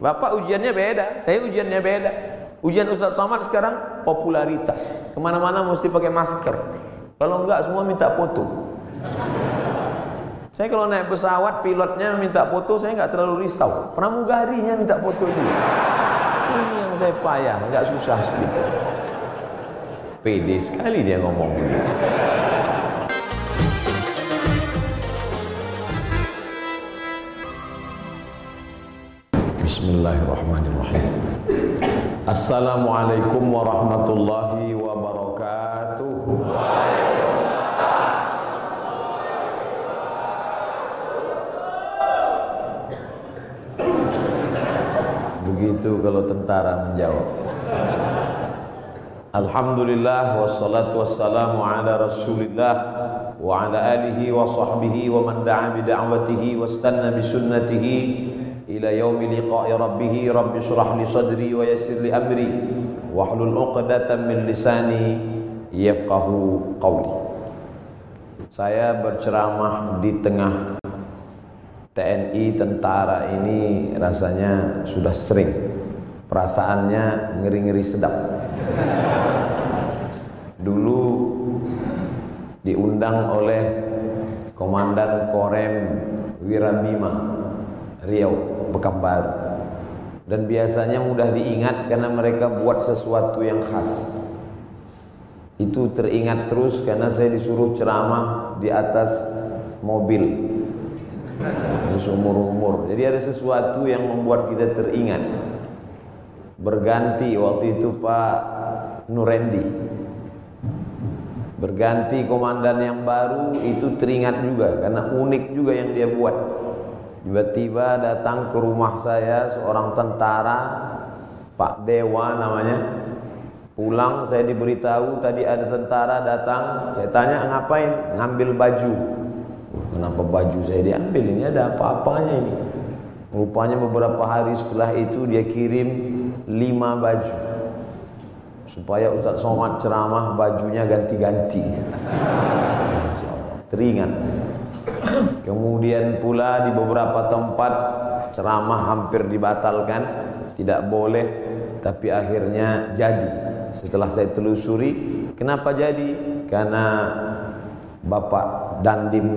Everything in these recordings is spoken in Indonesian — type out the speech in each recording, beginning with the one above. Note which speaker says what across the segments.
Speaker 1: Bapak ujiannya beda, saya ujiannya beda. Ujian Ustaz Somad sekarang popularitas. Ke mana-mana mesti pakai masker. Kalau enggak semua minta foto. Saya kalau naik pesawat pilotnya minta foto saya nggak terlalu risau. Pramugarinya minta foto juga. Ini yang saya payah, nggak susah sedikit. Pede sekali dia ngomong begitu. Bismillahirrahmanirrahim. Assalamualaikum warahmatullahi wabarakatuh. Begitu kalau tentara menjawab. Alhamdulillah wassalatu wassalamu ala Rasulillah wa ala alihi wa sahbihi wa man da'a bi da'watihi wastanna bi sunnatihi ila yaumi liqa'i rabbih rabbi shrah li sadri wa yassir li amri wahlul 'uqdatam min lisani yafqahu qawli. Saya berceramah di tengah TNI tentara ini rasanya sudah sering. Perasaannya ngeri-ngeri sedap. Dulu diundang oleh Komandan Korem Wirabima Riau Pekanbaru dan biasanya mudah diingat karena mereka buat sesuatu yang khas. Itu teringat terus karena saya disuruh ceramah di atas mobil. Seumur umur. Jadi ada sesuatu yang membuat kita teringat. Berganti waktu itu Pak Nurendi. Berganti komandan yang baru itu teringat juga karena unik juga yang dia buat tiba-tiba datang ke rumah saya seorang tentara Pak Dewa namanya. Pulang saya diberitahu tadi ada tentara datang. Saya tanya ngapain? Ngambil baju. Kenapa baju saya diambil? Ini ada apa-apanya ini? Rupanya beberapa hari setelah itu dia kirim lima baju supaya Ustaz Somad ceramah bajunya ganti-ganti. Teringat kemudian pula di beberapa tempat ceramah hampir dibatalkan tidak boleh tapi akhirnya jadi. Setelah saya telusuri kenapa jadi? Karena Bapak Dandim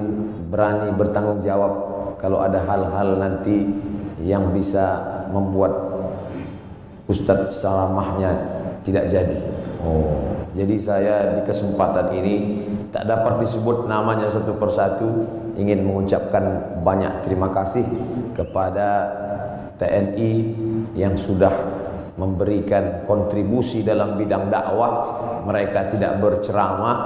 Speaker 1: berani bertanggung jawab kalau ada hal-hal nanti yang bisa membuat Ustadz ceramahnya tidak jadi. Oh, jadi saya di kesempatan ini tak dapat disebut namanya satu persatu ingin mengucapkan banyak terima kasih kepada TNI yang sudah memberikan kontribusi dalam bidang dakwah. Mereka tidak berceramah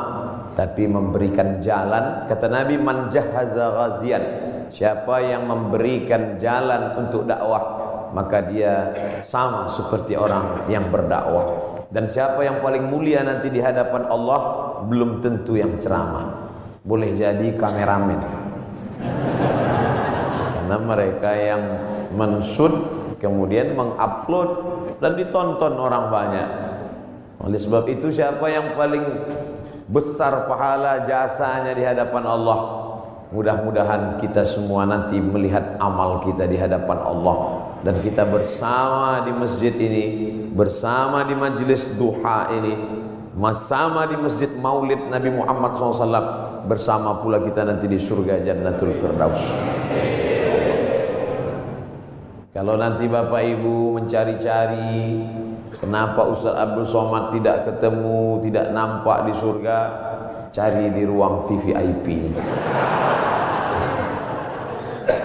Speaker 1: tapi memberikan jalan. Kata Nabi man jahaza ghazian. Siapa yang memberikan jalan untuk dakwah maka dia sama seperti orang yang berdakwah dan siapa yang paling mulia nanti di hadapan Allah belum tentu yang ceramah boleh jadi kameramen. Karena mereka yang mensut kemudian mengupload dan ditonton orang banyak. Oleh sebab itu siapa yang paling besar pahala jasanya di hadapan Allah? Mudah-mudahan kita semua nanti melihat amal kita di hadapan Allah. Dan kita bersama di masjid ini, bersama di majlis duha ini, bersama di masjid Maulid Nabi Muhammad SAW, bersama pula kita nanti di surga Jannatul Firdaus. Kalau nanti Bapak Ibu mencari-cari kenapa Ustaz Abdul Somad tidak ketemu, tidak nampak di surga, cari di ruang VVIP.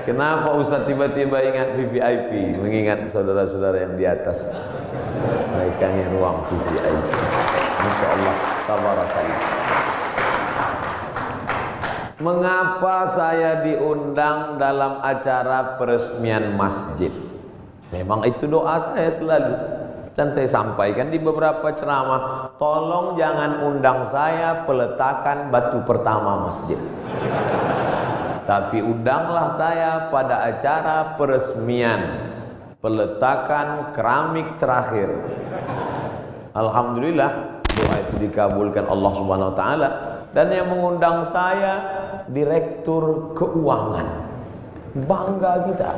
Speaker 1: Kenapa Ustaz tiba-tiba ingat VVIP Mengingat saudara-saudara yang di atas. Mereka ruang VVIP Masya Allah. Tabarakallah Mengapa saya diundang dalam acara peresmian masjid? Memang itu doa saya selalu. Dan saya sampaikan di beberapa ceramah Tolong jangan undang saya peletakan batu pertama masjid. Tapi undanglah saya pada acara peresmian peletakan keramik terakhir. Alhamdulillah doa itu dikabulkan Allah Subhanahu wa taala. Dan yang mengundang saya direktur keuangan. Bangga kita.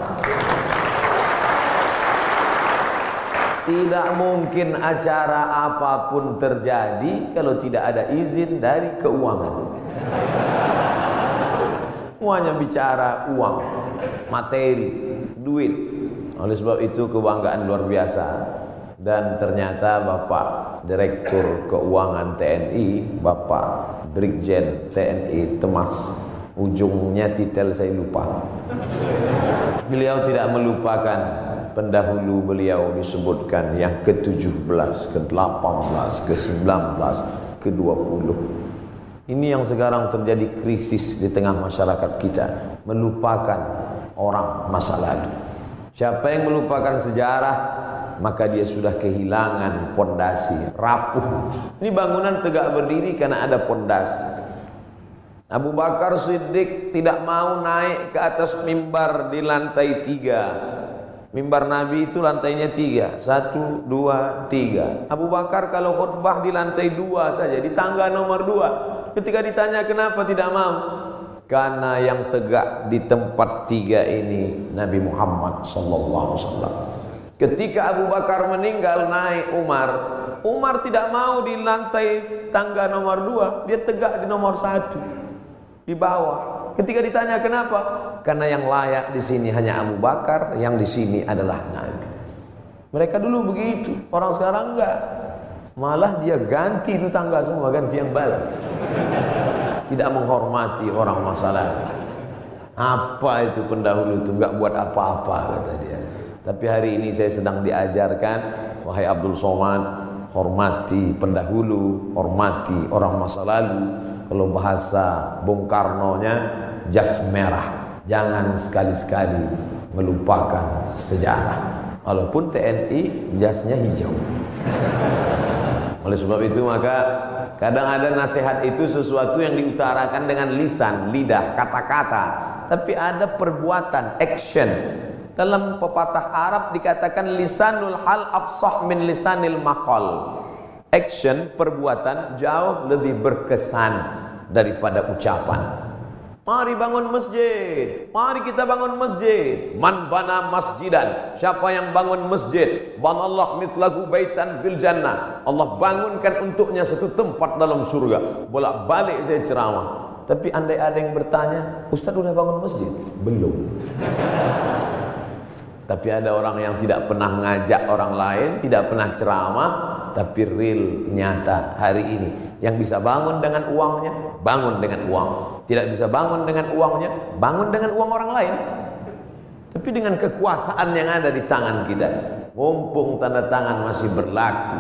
Speaker 1: Tidak mungkin acara apa pun terjadi kalau tidak ada izin dari keuangan. Semuanya bicara uang, materi, duit. Oleh sebab itu kebanggaan luar biasa. Dan ternyata Bapak Direktur Keuangan TNI, Bapak Brigjen TNI Temas, ujungnya titel saya lupa. Beliau tidak melupakan pendahulu beliau disebutkan yang ke-17, ke-18, ke-19, ke-20. Ini yang sekarang terjadi krisis di tengah masyarakat kita, melupakan orang masa lalu. Siapa yang melupakan sejarah, maka dia sudah kehilangan pondasi, rapuh. Ini bangunan tegak berdiri karena ada pondasi. Abu Bakar Siddiq tidak mau naik ke atas mimbar di lantai tiga. Mimbar Nabi itu lantainya tiga. Satu, dua, tiga. Abu Bakar kalau khutbah di lantai dua saja Di tangga nomor dua. Ketika ditanya kenapa tidak mau Karena yang tegak di tempat tiga ini Nabi Muhammad Wasallam Ketika Abu Bakar meninggal naik Umar Umar tidak mau di lantai tangga nomor dua Dia tegak di nomor satu Di bawah Ketika ditanya kenapa? Karena yang layak di sini hanya Abu Bakar, yang di sini adalah Nabi. Mereka dulu begitu, orang sekarang enggak. Malah dia ganti itu tangga semua, ganti yang baru. Tidak menghormati orang masalah. Apa itu pendahulu itu enggak buat apa-apa kata dia. Tapi hari ini saya sedang diajarkan, wahai Abdul Somad, hormati pendahulu, hormati orang masa lalu. Kalau bahasa Bung Karno-nya jas merah. Jangan sekali-sekali melupakan sejarah. Walaupun TNI jasnya hijau. Oleh sebab itu maka kadang ada nasihat itu sesuatu yang diutarakan dengan lisan, lidah, kata-kata. Tapi ada perbuatan, action. Dalam pepatah Arab dikatakan lisanul hal afsah min lisanil maqal. Action, perbuatan jauh lebih berkesan daripada ucapan. Mari bangun masjid. Mari kita bangun masjid. Man bana masjidan. Siapa yang bangun masjid? Ban Allah mitlahu baitan fil jannah. Allah bangunkan untuknya satu tempat dalam surga. Bolak balik saya ceramah. Tapi andai ada yang bertanya, Ustaz udah bangun masjid? Belum. Tapi ada orang yang tidak pernah ngajak orang lain, tidak pernah ceramah, tapi real nyata hari ini. Yang bisa bangun dengan uangnya, bangun dengan uang tidak bisa bangun dengan uangnya, bangun dengan uang orang lain. Tapi dengan kekuasaan yang ada di tangan kita, mumpung tanda tangan masih berlaku.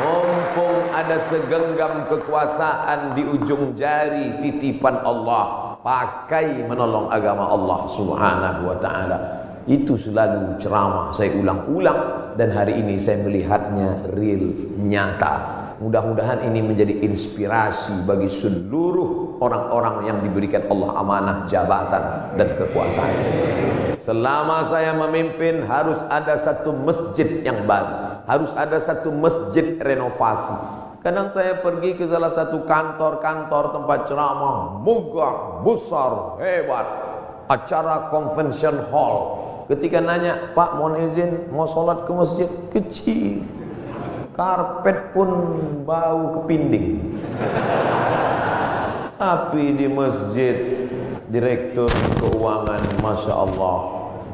Speaker 1: Mumpung ada segenggam kekuasaan di ujung jari titipan Allah, pakai menolong agama Allah Subhanahu wa taala. Itu selalu ceramah saya ulang-ulang dan hari ini saya melihatnya real nyata Mudah-mudahan ini menjadi inspirasi bagi seluruh orang-orang yang diberikan Allah amanah jabatan dan kekuasaan. Selama saya memimpin harus ada satu masjid yang baru, harus ada satu masjid renovasi. Kadang saya pergi ke salah satu kantor-kantor tempat ceramah, megah, besar, hebat, acara convention hall. Ketika nanya, Pak mohon izin mau sholat ke masjid? Kecil. Karpet pun bau kepinding. Tapi di masjid direktur keuangan Masya Allah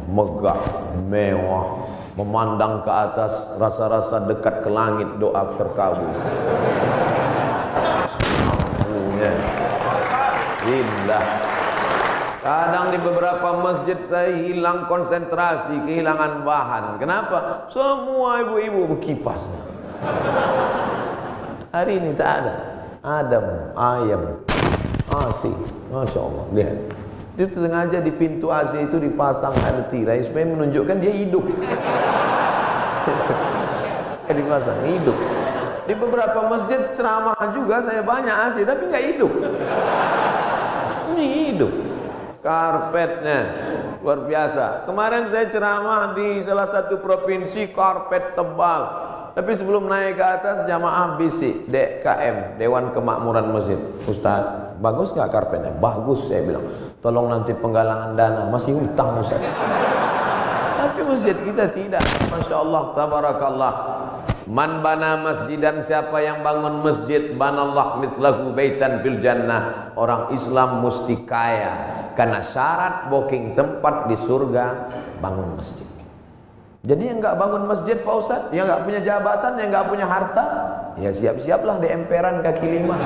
Speaker 1: megah mewah memandang ke atas rasa-rasa dekat ke langit doa terkabul Ampunya Indah Kadang di beberapa masjid saya hilang konsentrasi, kehilangan bahan. Kenapa? Semua ibu-ibu berkipas. Hari ini tak ada. Adam, ayam, AC. Masya Allah. Lihat. Dia sengaja di pintu AC itu dipasang air tirai supaya menunjukkan dia hidup. dipasang, hidup. Di beberapa masjid ceramah juga saya banyak AC tapi nggak hidup. Ini hidup. Karpetnya luar biasa. Kemarin saya ceramah di salah satu provinsi karpet tebal tapi sebelum naik ke atas jamaah bisik DKM Dewan Kemakmuran Masjid. Ustaz, bagus nggak karpetnya? Bagus saya bilang. Tolong nanti penggalangan dana masih utang Ustaz. Tapi masjid kita tidak. Masya Allah, tabarakallah. Man bana masjidan siapa yang bangun masjid banallah mithlahu baitan fil jannah. Orang Islam mesti kaya karena syarat booking tempat di surga bangun masjid. Jadi yang nggak bangun masjid Pak Ustaz, yang nggak punya jabatan, yang nggak punya harta, ya siap-siaplah di emperan kaki lima.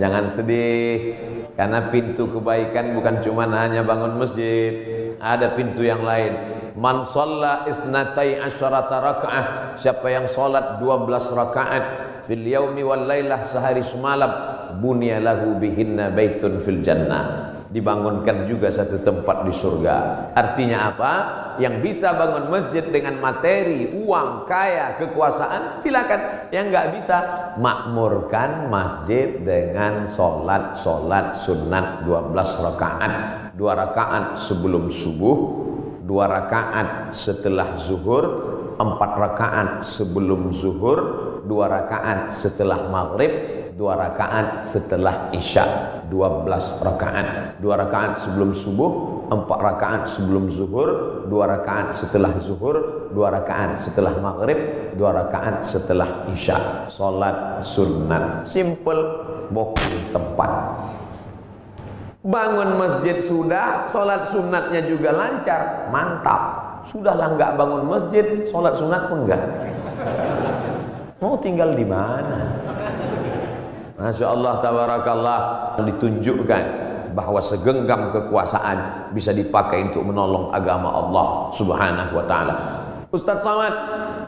Speaker 1: Jangan sedih karena pintu kebaikan bukan cuma hanya bangun masjid, ada pintu yang lain. Man shalla isnatai asyarata raka'ah, siapa yang salat 12 rakaat fil yaumi wal lailah sehari semalam, bunya lahu bihinna baitun fil jannah dibangunkan juga satu tempat di surga. Artinya apa? Yang bisa bangun masjid dengan materi, uang, kaya, kekuasaan, silakan. Yang nggak bisa, makmurkan masjid dengan solat solat sunat 12 rakaat. Dua rakaat sebelum subuh, dua rakaat setelah zuhur, empat rakaat sebelum zuhur, dua rakaat setelah maghrib, dua rakaat setelah isya 12 rakaat. Dua rakaat sebelum subuh empat rakaat sebelum zuhur dua rakaat setelah zuhur dua rakaat setelah maghrib dua rakaat setelah isya. Solat sunat. Simple booking tempat. Bangun masjid sudah solat sunatnya juga lancar. Mantap. Sudahlah nggak bangun masjid solat sunat pun enggak mau tinggal di mana Masya Allah tabarakallah ditunjukkan bahwa segenggam kekuasaan bisa dipakai untuk menolong agama Allah subhanahu wa ta'ala. Ustaz Samad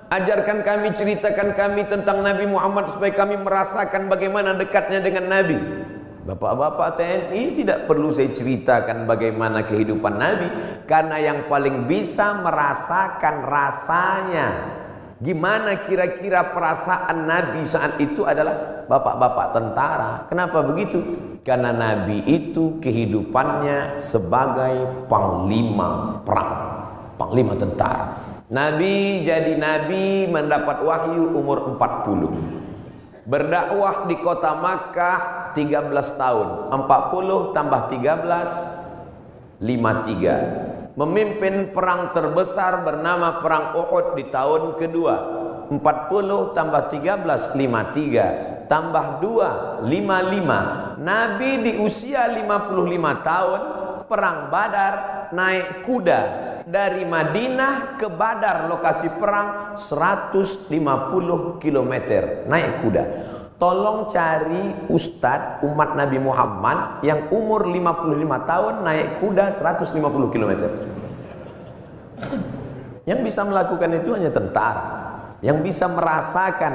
Speaker 1: ajarkan kami, ceritakan kami tentang Nabi Muhammad supaya kami merasakan bagaimana dekatnya dengan Nabi. Bapak-bapak TNI tidak perlu saya ceritakan bagaimana kehidupan Nabi karena yang paling bisa merasakan rasanya Gimana kira-kira perasaan Nabi saat itu adalah bapak-bapak tentara. Kenapa begitu? Karena Nabi itu kehidupannya sebagai panglima perang, panglima tentara. Nabi jadi nabi mendapat wahyu umur 40. Berdakwah di kota Makkah 13 tahun. 40 tambah 13 53 memimpin perang terbesar bernama perang Uhud di tahun kedua. 40 tambah 13 53 tambah 2 55 Nabi di usia 55 tahun perang Badar naik kuda. Dari Madinah ke Badar lokasi perang 150 km naik kuda Tolong cari ustadz umat Nabi Muhammad yang umur 55 tahun naik kuda 150 km. Yang bisa melakukan itu hanya tentara. Yang bisa merasakan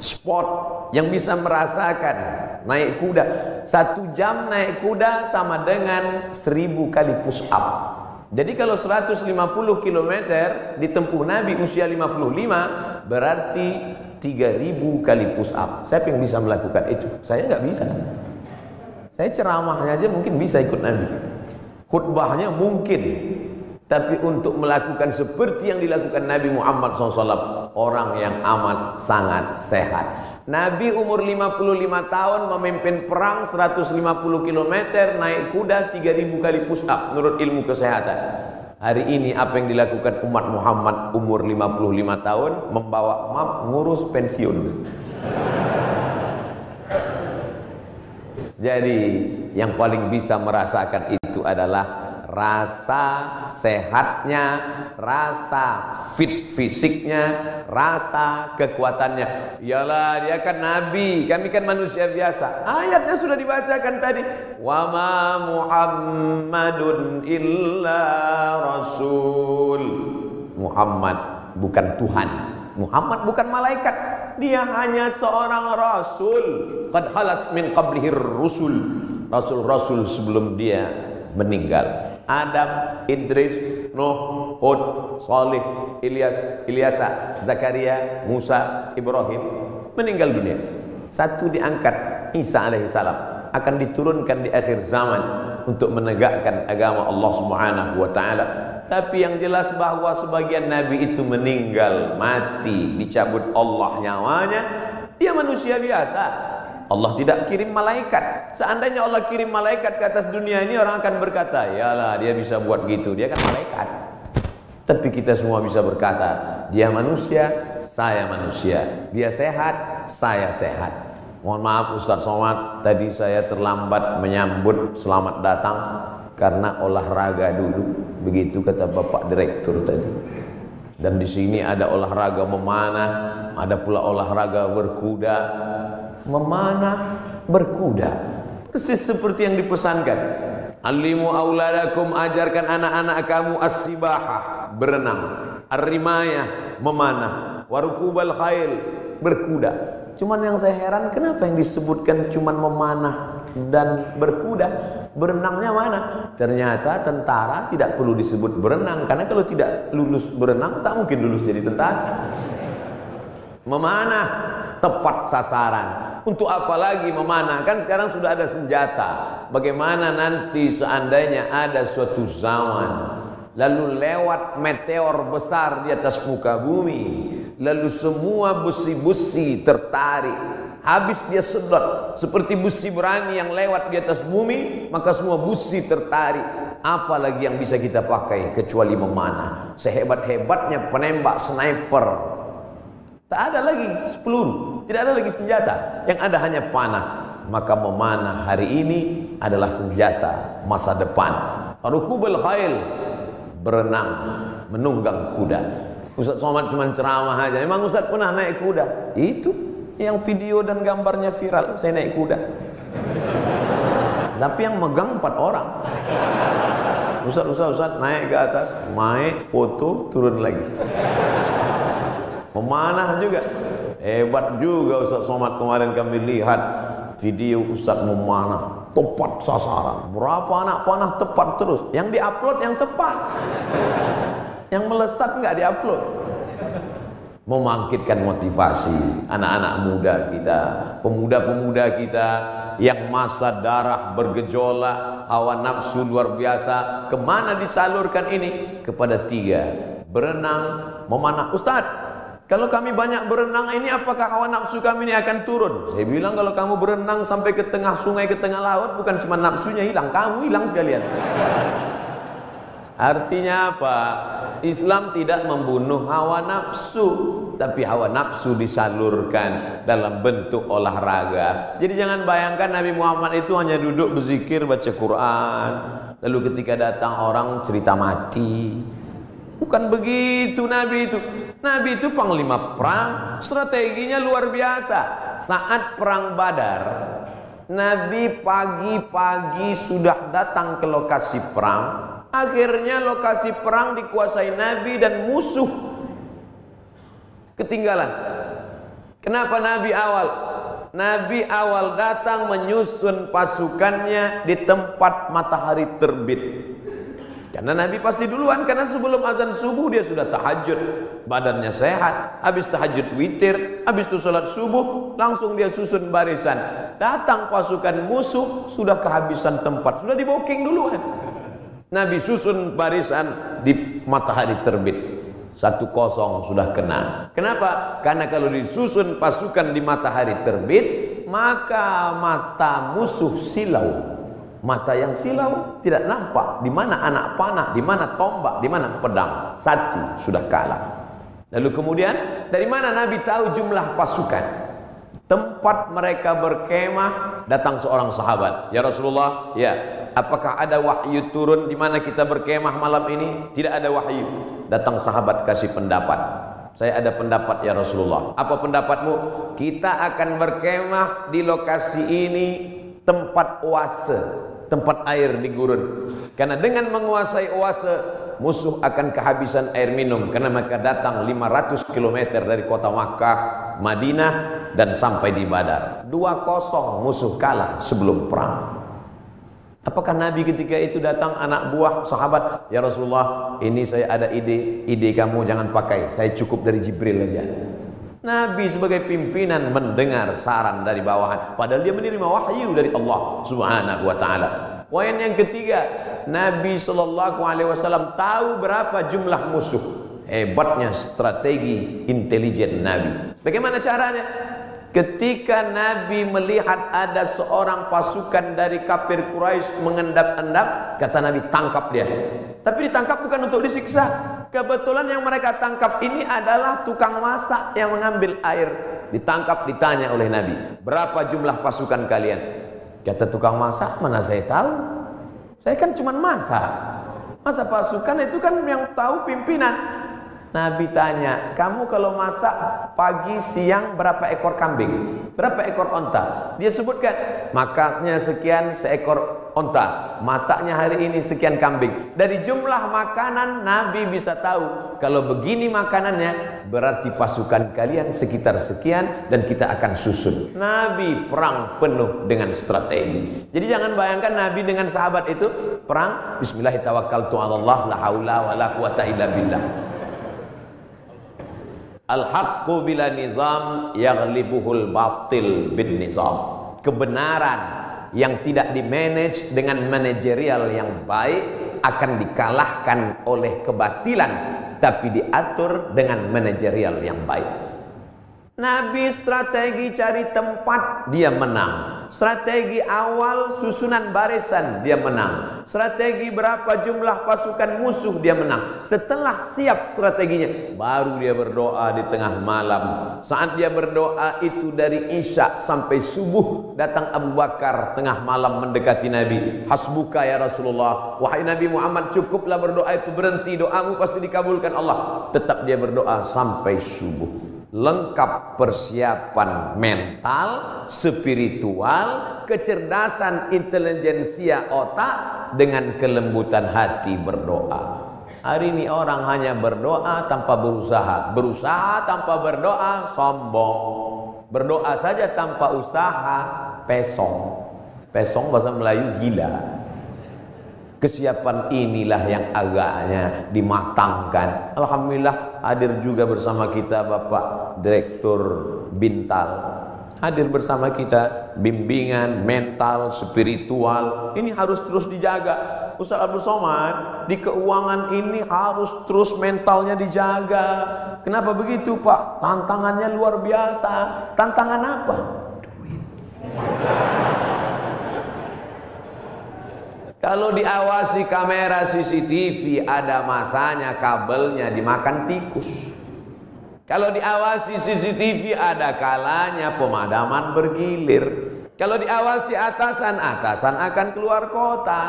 Speaker 1: sport, yang bisa merasakan naik kuda. Satu jam naik kuda sama dengan seribu kali push up. Jadi kalau 150 km ditempuh Nabi usia 55 berarti 3000 kali push up. Siapa yang bisa melakukan itu? Saya nggak bisa. Saya ceramahnya aja mungkin bisa ikut Nabi. Khutbahnya mungkin. Tapi untuk melakukan seperti yang dilakukan Nabi Muhammad SAW Orang yang amat sangat sehat Nabi umur 55 tahun memimpin perang 150 km Naik kuda 3000 kali push up Menurut ilmu kesehatan Hari ini apa yang dilakukan umat Muhammad umur 55 tahun membawa map ngurus pensiun. Jadi yang paling bisa merasakan itu adalah rasa sehatnya, rasa fit fisiknya, rasa kekuatannya. Iyalah dia kan nabi, kami kan manusia biasa. Ayatnya sudah dibacakan tadi. Wa ma Muhammadun illa rasul. Muhammad bukan Tuhan. Muhammad bukan malaikat. Dia hanya seorang rasul. Qad halat min qablihi rusul. Rasul-rasul sebelum dia meninggal. Adam, Idris, Nuh, Hud, Salih, Ilyas, Ilyasa, Zakaria, Musa, Ibrahim meninggal dunia. Satu diangkat Isa alaihissalam akan diturunkan di akhir zaman untuk menegakkan agama Allah Subhanahu wa taala. Tapi yang jelas bahwa sebagian nabi itu meninggal, mati, dicabut Allah nyawanya. Dia manusia biasa. Allah tidak kirim malaikat. Seandainya Allah kirim malaikat ke atas dunia ini orang akan berkata, "Yalah, dia bisa buat gitu. Dia kan malaikat." Tapi kita semua bisa berkata, dia manusia, saya manusia. Dia sehat, saya sehat. Mohon maaf Ustaz Somad, tadi saya terlambat menyambut selamat datang karena olahraga dulu. Begitu kata Bapak Direktur tadi. Dan di sini ada olahraga memanah, ada pula olahraga berkuda. Memanah, berkuda. Persis seperti yang dipesankan. Alimu auladakum ajarkan anak-anak kamu as-sibahah, berenang. Ar-rimayah, memanah. Warukubal khail, berkuda. Cuman yang saya heran kenapa yang disebutkan cuman memanah dan berkuda? Berenangnya mana? Ternyata tentara tidak perlu disebut berenang karena kalau tidak lulus berenang tak mungkin lulus jadi tentara. Memanah tepat sasaran. Untuk apa lagi memanah? Kan sekarang sudah ada senjata. Bagaimana nanti seandainya ada suatu zaman lalu lewat meteor besar di atas muka bumi, lalu semua busi-busi tertarik, habis dia sedot seperti busi berani yang lewat di atas bumi, maka semua busi tertarik. Apalagi yang bisa kita pakai kecuali memanah. Sehebat-hebatnya penembak sniper, tak ada lagi peluru, tidak ada lagi senjata, yang ada hanya panah. Maka memanah hari ini adalah senjata masa depan. Rukubul khail berenang, menunggang kuda. Ustaz Somad cuma ceramah aja. Emang Ustaz pernah naik kuda? Itu yang video dan gambarnya viral. Saya naik kuda. Tapi yang megang empat orang. Ustaz, Ustaz, Ustaz naik ke atas, naik, foto, turun lagi. Memanah juga. Hebat juga Ustaz Somad kemarin kami lihat video Ustaz memanah tepat sasaran. Berapa anak panah tepat terus. Yang diupload yang tepat. Yang melesat nggak diupload. Membangkitkan motivasi anak-anak muda kita, pemuda-pemuda kita yang masa darah bergejolak, hawa nafsu luar biasa. Ke mana disalurkan ini? Kepada tiga. Berenang, memanah. Ustadz, kalau kami banyak berenang ini apakah hawa nafsu kami ini akan turun? Saya bilang kalau kamu berenang sampai ke tengah sungai, ke tengah laut bukan cuma nafsunya hilang, kamu hilang sekalian. Artinya apa? Islam tidak membunuh hawa nafsu, tapi hawa nafsu disalurkan dalam bentuk olahraga. Jadi jangan bayangkan Nabi Muhammad itu hanya duduk berzikir, baca Quran, lalu ketika datang orang cerita mati. Bukan begitu Nabi itu. Nabi itu panglima perang, strateginya luar biasa. Saat perang Badar, Nabi pagi-pagi sudah datang ke lokasi perang. Akhirnya lokasi perang dikuasai Nabi dan musuh ketinggalan. Kenapa Nabi awal? Nabi awal datang menyusun pasukannya di tempat matahari terbit. Karena Nabi pasti duluan karena sebelum azan subuh dia sudah tahajud, badannya sehat. Habis tahajud witir, habis itu sholat subuh, langsung dia susun barisan. Datang pasukan musuh sudah kehabisan tempat, sudah di booking duluan. Nabi susun barisan di matahari terbit. Satu kosong sudah kena. Kenapa? Karena kalau disusun pasukan di matahari terbit, maka mata musuh silau Mata yang silau tidak nampak di mana anak panah, di mana tombak, di mana pedang. Satu sudah kalah. Lalu kemudian dari mana Nabi tahu jumlah pasukan? Tempat mereka berkemah datang seorang sahabat. Ya Rasulullah, ya. Apakah ada wahyu turun di mana kita berkemah malam ini? Tidak ada wahyu. Datang sahabat kasih pendapat. Saya ada pendapat ya Rasulullah. Apa pendapatmu? Kita akan berkemah di lokasi ini tempat oase tempat air di gurun. Karena dengan menguasai oase, musuh akan kehabisan air minum karena mereka datang 500 km dari kota Makkah, Madinah dan sampai di Badar. Dua kosong musuh kalah sebelum perang. Apakah Nabi ketika itu datang anak buah sahabat, "Ya Rasulullah, ini saya ada ide, ide kamu jangan pakai. Saya cukup dari Jibril aja." Nabi sebagai pimpinan mendengar saran dari bawahan padahal dia menerima wahyu dari Allah Subhanahu wa taala. Poin yang ketiga, Nabi sallallahu alaihi wasallam tahu berapa jumlah musuh. Hebatnya strategi intelijen Nabi. Bagaimana caranya? Ketika Nabi melihat ada seorang pasukan dari kafir Quraisy mengendap-endap, kata Nabi tangkap dia. Tapi ditangkap bukan untuk disiksa. Kebetulan yang mereka tangkap ini adalah tukang masak yang mengambil air. Ditangkap ditanya oleh Nabi, berapa jumlah pasukan kalian? Kata tukang masak, mana saya tahu? Saya kan cuma masak. Masa pasukan itu kan yang tahu pimpinan. Nabi tanya, kamu kalau masak pagi siang berapa ekor kambing? Berapa ekor onta? Dia sebutkan, makannya sekian seekor onta. Masaknya hari ini sekian kambing. Dari jumlah makanan Nabi bisa tahu kalau begini makanannya berarti pasukan kalian sekitar sekian dan kita akan susun. Nabi perang penuh dengan strategi. Jadi jangan bayangkan Nabi dengan sahabat itu perang Bismillahirrahmanirrahim. Al-haqqu bila nizam yaghlibuhul batil bin nizam. Kebenaran yang tidak dimanage dengan manajerial yang baik akan dikalahkan oleh kebatilan tapi diatur dengan manajerial yang baik. Nabi strategi cari tempat dia menang. Strategi awal susunan barisan dia menang. Strategi berapa jumlah pasukan musuh dia menang. Setelah siap strateginya baru dia berdoa di tengah malam. Saat dia berdoa itu dari Isya sampai subuh datang Abu Bakar tengah malam mendekati Nabi. Hasbuka ya Rasulullah. Wahai Nabi Muhammad cukuplah berdoa itu berhenti doamu pasti dikabulkan Allah. Tetap dia berdoa sampai subuh lengkap persiapan mental, spiritual, kecerdasan intelijensia otak dengan kelembutan hati berdoa. Hari ini orang hanya berdoa tanpa berusaha, berusaha tanpa berdoa sombong, berdoa saja tanpa usaha pesong. Pesong bahasa Melayu gila. Kesiapan inilah yang agaknya dimatangkan. Alhamdulillah hadir juga bersama kita Bapak Direktur Bintal. Hadir bersama kita bimbingan mental, spiritual. Ini harus terus dijaga. Ustaz Abdul Somad, di keuangan ini harus terus mentalnya dijaga. Kenapa begitu Pak? Tantangannya luar biasa. Tantangan apa? Kalau diawasi kamera CCTV ada masanya kabelnya dimakan tikus. Kalau diawasi CCTV ada kalanya pemadaman bergilir. Kalau diawasi atasan, atasan akan keluar kota.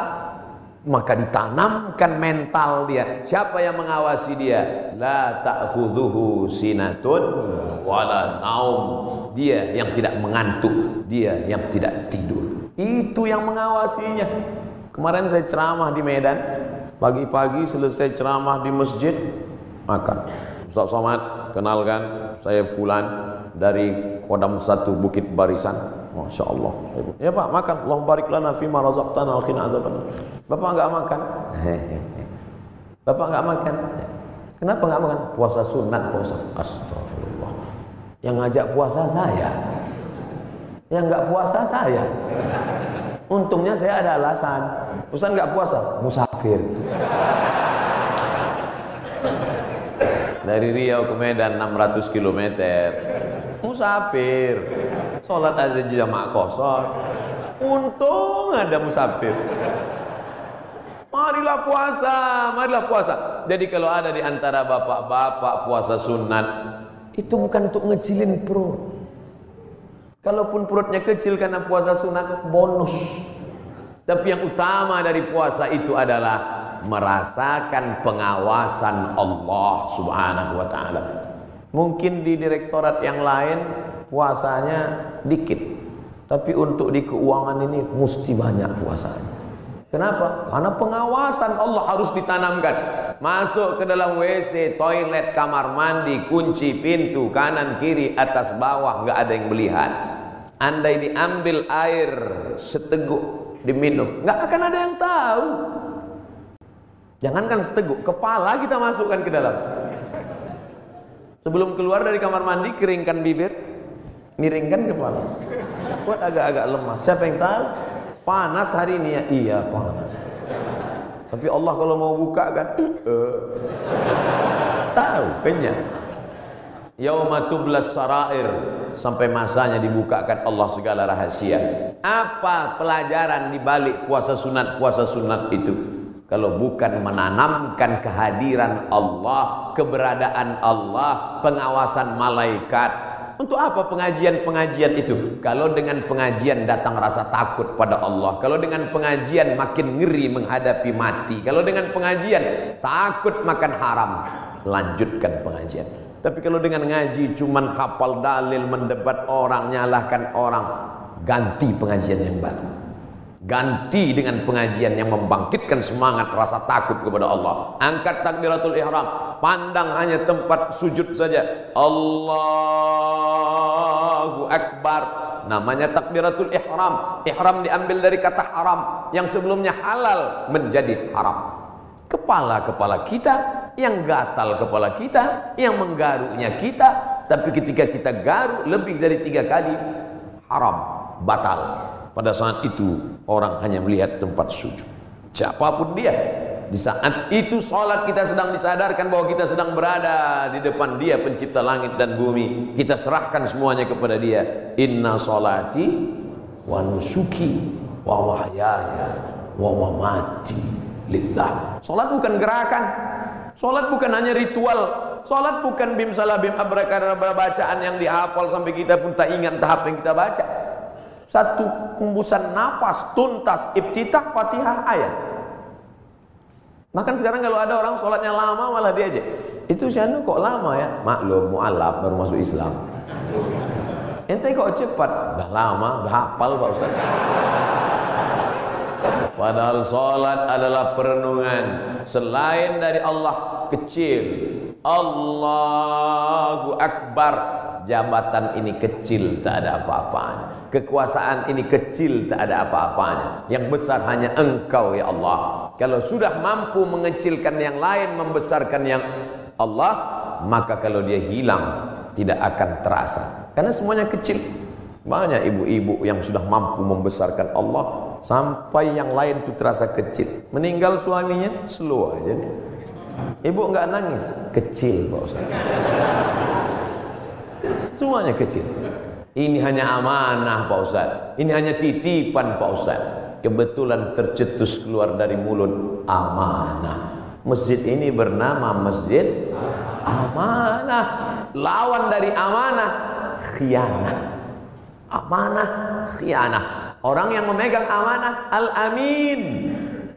Speaker 1: Maka ditanamkan mental dia. Siapa yang mengawasi dia? La ta'khudhuhu sinatun wala naum. Dia yang tidak mengantuk, dia yang tidak tidur. Itu yang mengawasinya. Kemarin saya ceramah di Medan, pagi-pagi selesai ceramah di masjid, makan. Ustaz Somad, kenalkan saya Fulan dari Kodam 1 Bukit Barisan. Masya Allah. Ya Pak, makan. Allah barik lana fima razaqtana wa qina azaban. Bapak enggak makan? Bapak enggak makan? Kenapa enggak makan? Puasa sunat, puasa. Astagfirullah. Yang ngajak puasa saya. Yang enggak puasa saya. Untungnya saya ada alasan. Ustaz nggak puasa, musafir. Dari Riau ke Medan 600 km. Musafir. Sholat ada jamaah kosong. Untung ada musafir. Marilah puasa, marilah puasa. Jadi kalau ada di antara bapak-bapak puasa sunat, itu bukan untuk ngecilin perut. Kalaupun perutnya kecil karena puasa sunat bonus. Tapi yang utama dari puasa itu adalah merasakan pengawasan Allah Subhanahu wa taala. Mungkin di direktorat yang lain puasanya dikit. Tapi untuk di keuangan ini mesti banyak puasanya. Kenapa? Karena pengawasan Allah harus ditanamkan. Masuk ke dalam WC, toilet, kamar mandi, kunci pintu kanan kiri atas bawah nggak ada yang melihat. Andai diambil air seteguk diminum, nggak akan ada yang tahu. Jangankan seteguk, kepala kita masukkan ke dalam. Sebelum keluar dari kamar mandi, keringkan bibir, miringkan kepala. Buat agak-agak lemas. Siapa yang tahu? Panas hari ini ya? Iya panas. Tapi Allah kalau mau buka kan, uh, tahu kenyang. Yauma tublas sarair sampai masanya dibukakan Allah segala rahasia. Apa pelajaran di balik puasa sunat puasa sunat itu? Kalau bukan menanamkan kehadiran Allah, keberadaan Allah, pengawasan malaikat, untuk apa pengajian-pengajian itu? Kalau dengan pengajian datang rasa takut pada Allah. Kalau dengan pengajian makin ngeri menghadapi mati. Kalau dengan pengajian takut makan haram. Lanjutkan pengajian. Tapi kalau dengan ngaji cuman hafal dalil, mendebat orang, nyalahkan orang, ganti pengajian yang baru. Ganti dengan pengajian yang membangkitkan semangat rasa takut kepada Allah. Angkat takbiratul ihram, pandang hanya tempat sujud saja. Allahu akbar. Namanya takbiratul ihram. Ihram diambil dari kata haram yang sebelumnya halal menjadi haram. Kepala-kepala kita yang gatal kepala kita, yang menggaruknya kita, tapi ketika kita garuk lebih dari tiga kali haram, batal. Pada saat itu orang hanya melihat tempat sujud. Siapa pun dia, di saat itu salat kita sedang disadarkan bahwa kita sedang berada di depan Dia pencipta langit dan bumi. Kita serahkan semuanya kepada Dia. Inna salati wa nusuki wa wahyaya wa mamati lillah. Salat bukan gerakan. Salat bukan hanya ritual. Salat bukan bim salah bim abrakadabra bacaan yang dihafal sampai kita pun tak ingat tahap yang kita baca. Satu kumbusan nafas tuntas iftitah fatihah ayat. Makan sekarang kalau ada orang sholatnya lama malah dia aja. Itu sianu kok lama ya? Maklum mu'alaf baru masuk Islam. Ente kok cepat? Dah lama dah hafal Pak Ustaz padahal sholat adalah perenungan. Selain dari Allah kecil. Allahu Akbar. Jabatan ini kecil tak ada apa-apanya. Kekuasaan ini kecil tak ada apa-apanya. Yang besar hanya engkau ya Allah. Kalau sudah mampu mengecilkan yang lain membesarkan yang Allah maka kalau dia hilang tidak akan terasa. Karena semuanya kecil banyak ibu-ibu yang sudah mampu membesarkan Allah sampai yang lain itu terasa kecil meninggal suaminya slow aja nih. ibu enggak nangis kecil Pak Ustaz semuanya kecil ini hanya amanah Pak Ustaz. Ini hanya titipan Pak Ustaz. Kebetulan tercetus keluar dari mulut amanah. Masjid ini bernama Masjid Amanah. Lawan dari amanah khianah. Amanah khianah. Orang yang memegang amanah al-amin.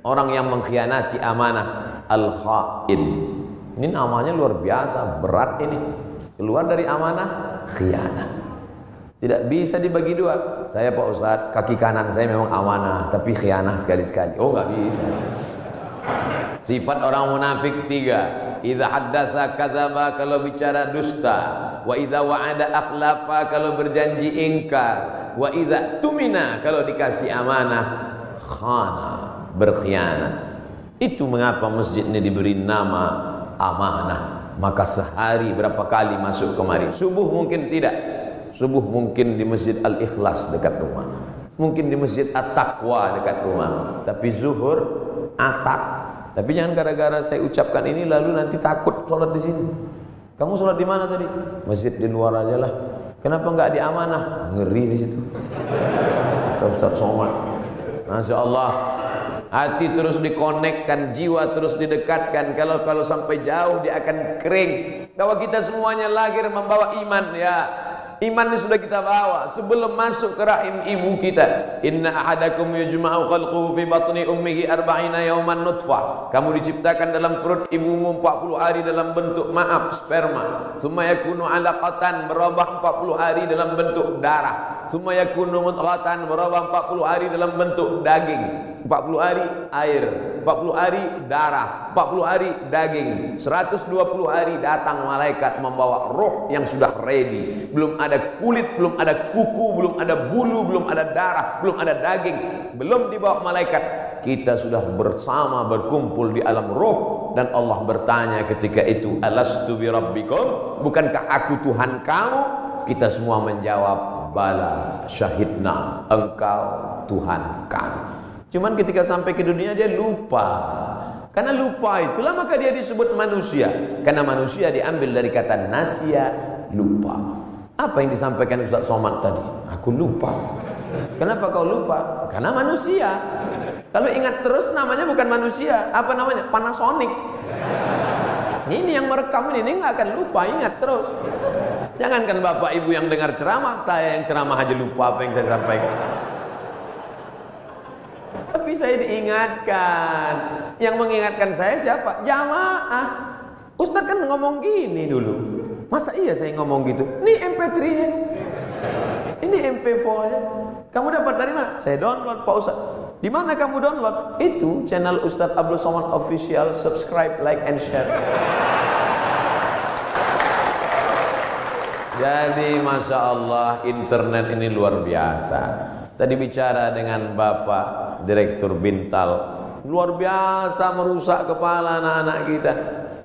Speaker 1: Orang yang mengkhianati amanah al-khain. Ini namanya luar biasa, berat ini. Keluar dari amanah khianah. Tidak bisa dibagi dua. Saya Pak Ustadz, kaki kanan saya memang amanah, tapi khianah sekali-sekali. Oh nggak bisa. Sifat orang munafik tiga. Idza haddatsa kadzaba kalau bicara dusta, wa idza wa'ada akhlafa kalau berjanji ingkar, wa idza tumina kalau dikasih amanah khana, berkhianat. Itu mengapa masjid ini diberi nama amanah. Maka sehari berapa kali masuk kemari? Subuh mungkin tidak, Subuh mungkin di Masjid Al-Ikhlas dekat rumah. Mungkin di Masjid At-Taqwa dekat rumah. Tapi zuhur, asar. Tapi jangan gara-gara saya ucapkan ini lalu nanti takut sholat di sini. Kamu sholat di mana tadi? Masjid di luar aja lah. Kenapa enggak di amanah? Ngeri di situ. Kata Ustaz Somad. Masya Allah. Hati terus dikonekkan, jiwa terus didekatkan. Kalau kalau sampai jauh dia akan kering. Bahwa kita semuanya lahir membawa iman ya. Iman ini sudah kita bawa sebelum masuk ke rahim ibu kita. Inna ahadakum yujma'u khalquhu fi batni ummihi arba'ina yawman nutfah. Kamu diciptakan dalam perut ibumu 40 hari dalam bentuk maaf sperma. Summa yakunu 'alaqatan berubah 40 hari dalam bentuk darah. Summa yakunu mudghatan berubah 40 hari dalam bentuk daging. 40 hari air, 40 hari darah, 40 hari daging, 120 hari datang malaikat membawa roh yang sudah ready. Belum ada kulit, belum ada kuku, belum ada bulu, belum ada darah, belum ada daging, belum dibawa malaikat. Kita sudah bersama berkumpul di alam roh dan Allah bertanya ketika itu, "Alastu bi rabbikum?" Bukankah aku Tuhan kamu? Kita semua menjawab, "Bala, syahidna, engkau Tuhan kami." Cuman ketika sampai ke dunia dia lupa. Karena lupa itulah maka dia disebut manusia. Karena manusia diambil dari kata nasia, lupa. Apa yang disampaikan Ustaz Somad tadi? Aku lupa. Kenapa kau lupa? Karena manusia. Kalau ingat terus namanya bukan manusia. Apa namanya? Panasonic. Ini yang merekam ini, ini nggak akan lupa, ingat terus. Jangankan bapak ibu yang dengar ceramah, saya yang ceramah aja lupa apa yang saya sampaikan. Tapi saya diingatkan. Yang mengingatkan saya siapa? Jamaah. Ustaz kan ngomong gini dulu. Masa iya saya ngomong gitu? Ini MP3-nya. Ini MP4-nya. Kamu dapat dari mana? Saya download Pak Ustaz. Di mana kamu download? Itu channel Ustadz Abdul Somad Official. Subscribe, like, and share. Jadi Masya Allah internet ini luar biasa. Tadi bicara dengan Bapak Direktur Bintal. Luar biasa merusak kepala anak-anak kita.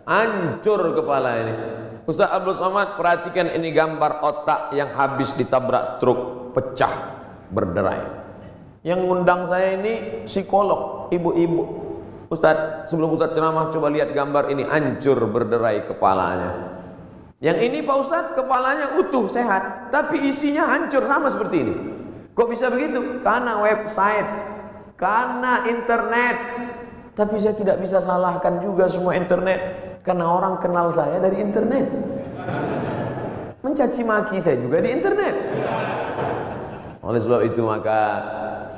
Speaker 1: Hancur kepala ini. Ustaz Abdul Somad perhatikan ini gambar otak yang habis ditabrak truk pecah berderai. Yang ngundang saya ini psikolog, ibu-ibu. Ustaz, sebelum Ustaz ceramah coba lihat gambar ini hancur berderai kepalanya. Yang ini Pak Ustaz kepalanya utuh sehat, tapi isinya hancur sama seperti ini. Kok bisa begitu? Karena website, karena internet. Tapi saya tidak bisa salahkan juga semua internet karena orang kenal saya dari internet. Mencaci maki saya juga di internet. Oleh sebab itu maka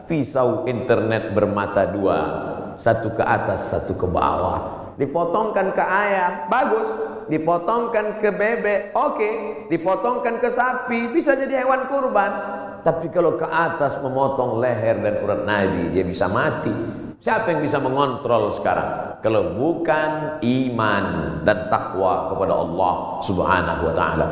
Speaker 1: pisau internet bermata dua, satu ke atas, satu ke bawah dipotongkan ke ayam, bagus. Dipotongkan ke bebek, oke. Okay. Dipotongkan ke sapi, bisa jadi hewan kurban. Tapi kalau ke atas memotong leher dan urat nadi, dia bisa mati. Siapa yang bisa mengontrol sekarang? Kalau bukan iman dan takwa kepada Allah Subhanahu wa taala.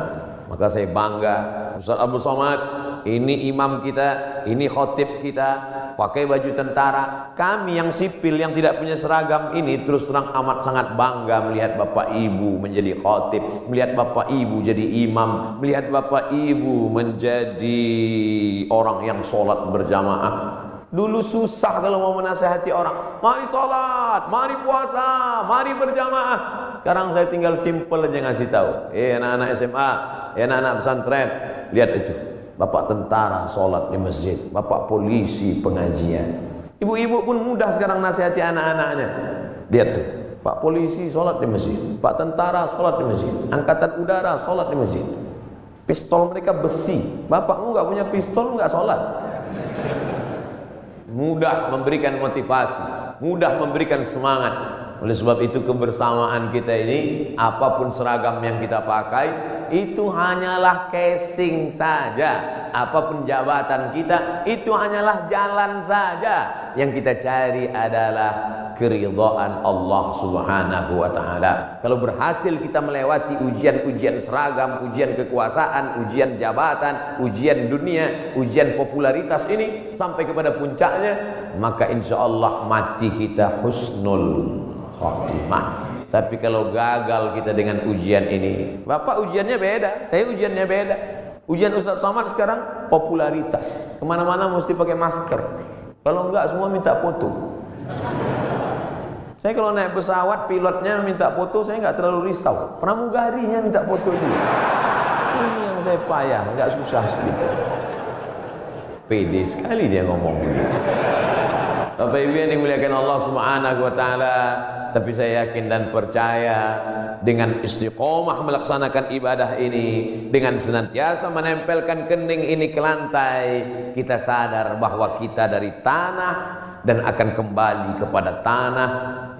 Speaker 1: Maka saya bangga Ustaz Abdul Somad ini imam kita, ini khotib kita, pakai baju tentara. Kami yang sipil yang tidak punya seragam ini terus terang amat sangat bangga melihat bapak ibu menjadi khotib, melihat bapak ibu jadi imam, melihat bapak ibu menjadi orang yang sholat berjamaah. Dulu susah kalau mau menasehati orang. Mari sholat, mari puasa, mari berjamaah. Sekarang saya tinggal simple aja ngasih tahu. Eh anak-anak SMA, eh anak-anak pesantren, lihat itu Bapak tentara sholat di masjid, bapak polisi pengajian. Ibu-ibu pun mudah sekarang nasihati anak-anaknya. Lihat tuh, Pak polisi sholat di masjid, Pak tentara sholat di masjid, angkatan udara sholat di masjid. Pistol mereka besi, bapakmu nggak punya pistol nggak sholat. Mudah memberikan motivasi, mudah memberikan semangat. Oleh sebab itu kebersamaan kita ini apa pun seragam yang kita pakai itu hanyalah casing saja. Apa pun jabatan kita itu hanyalah jalan saja. Yang kita cari adalah keridhaan Allah Subhanahu wa taala. Kalau berhasil kita melewati ujian-ujian seragam, ujian kekuasaan, ujian jabatan, ujian dunia, ujian popularitas ini sampai kepada puncaknya, maka insya Allah mati kita husnul khotimah. Tapi kalau gagal kita dengan ujian ini, Bapak ujiannya beda, saya ujiannya beda. Ujian Ustadz Somad sekarang popularitas. Ke mana-mana mesti pakai masker. Kalau enggak semua minta foto. Saya kalau naik pesawat pilotnya minta foto, saya nggak terlalu risau. Pramugarinya minta foto juga. Ini yang saya payah, nggak susah sedikit. Pede sekali dia ngomong begitu. Bapak Ibu yang dimuliakan Allah Subhanahu wa taala, tapi saya yakin dan percaya dengan istiqomah melaksanakan ibadah ini dengan senantiasa menempelkan kening ini ke lantai kita sadar bahwa kita dari tanah dan akan kembali kepada tanah.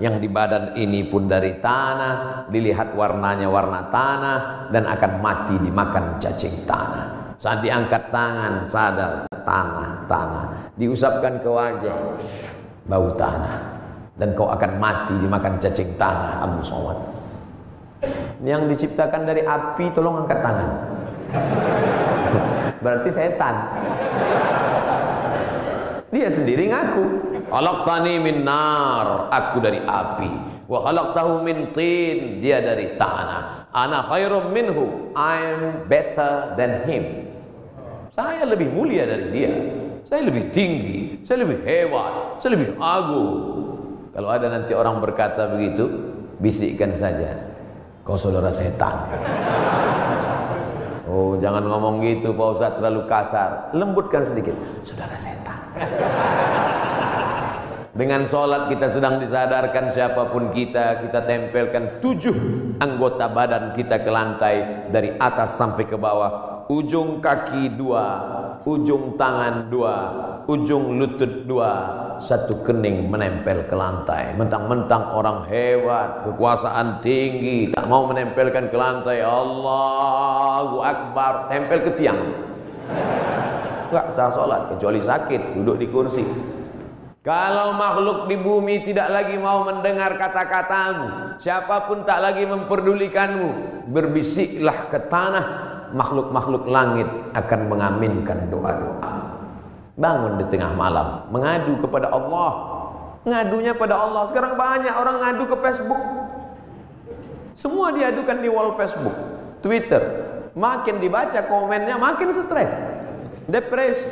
Speaker 1: Yang di badan ini pun dari tanah dilihat warnanya warna tanah dan akan mati dimakan cacing tanah saat diangkat tangan sadar tanah tanah. Diusapkan ke wajah bau tanah. Dan kau akan mati dimakan cacing tanah Abu Somad yang diciptakan dari api tolong angkat tangan. Berarti setan. Dia sendiri ngaku khalaqtani min nar. Aku dari api. Wa khalaqtahu min tin. Dia dari tanah ana khairum minhu I'm better than him saya lebih mulia dari dia saya lebih tinggi saya lebih hebat saya lebih agung kalau ada nanti orang berkata begitu, bisikkan saja. Kau saudara setan. Oh, jangan ngomong gitu Pak Ustaz terlalu kasar. Lembutkan sedikit. Saudara setan. Dengan sholat kita sedang disadarkan siapa pun kita Kita tempelkan tujuh anggota badan kita ke lantai Dari atas sampai ke bawah. Ujung kaki dua Ujung tangan dua Ujung lutut dua. Satu kening menempel ke lantai. Mentang-mentang orang hebat Kekuasaan tinggi Tak mau menempelkan ke lantai. Allahu Akbar. Tempel ke tiang. Enggak sah sholat Kecuali sakit Duduk di kursi kalau makhluk di bumi tidak lagi mau mendengar kata-katamu, siapa pun tak lagi memperdulikanmu, berbisiklah ke tanah, makhluk-makhluk langit akan mengaminkan doa-doa. Bangun di tengah malam, mengadu kepada Allah. Ngadunya pada Allah. Sekarang banyak orang ngadu ke Facebook. Semua diadukan di wall Facebook, Twitter. Makin dibaca komennya, makin stres. Depresi.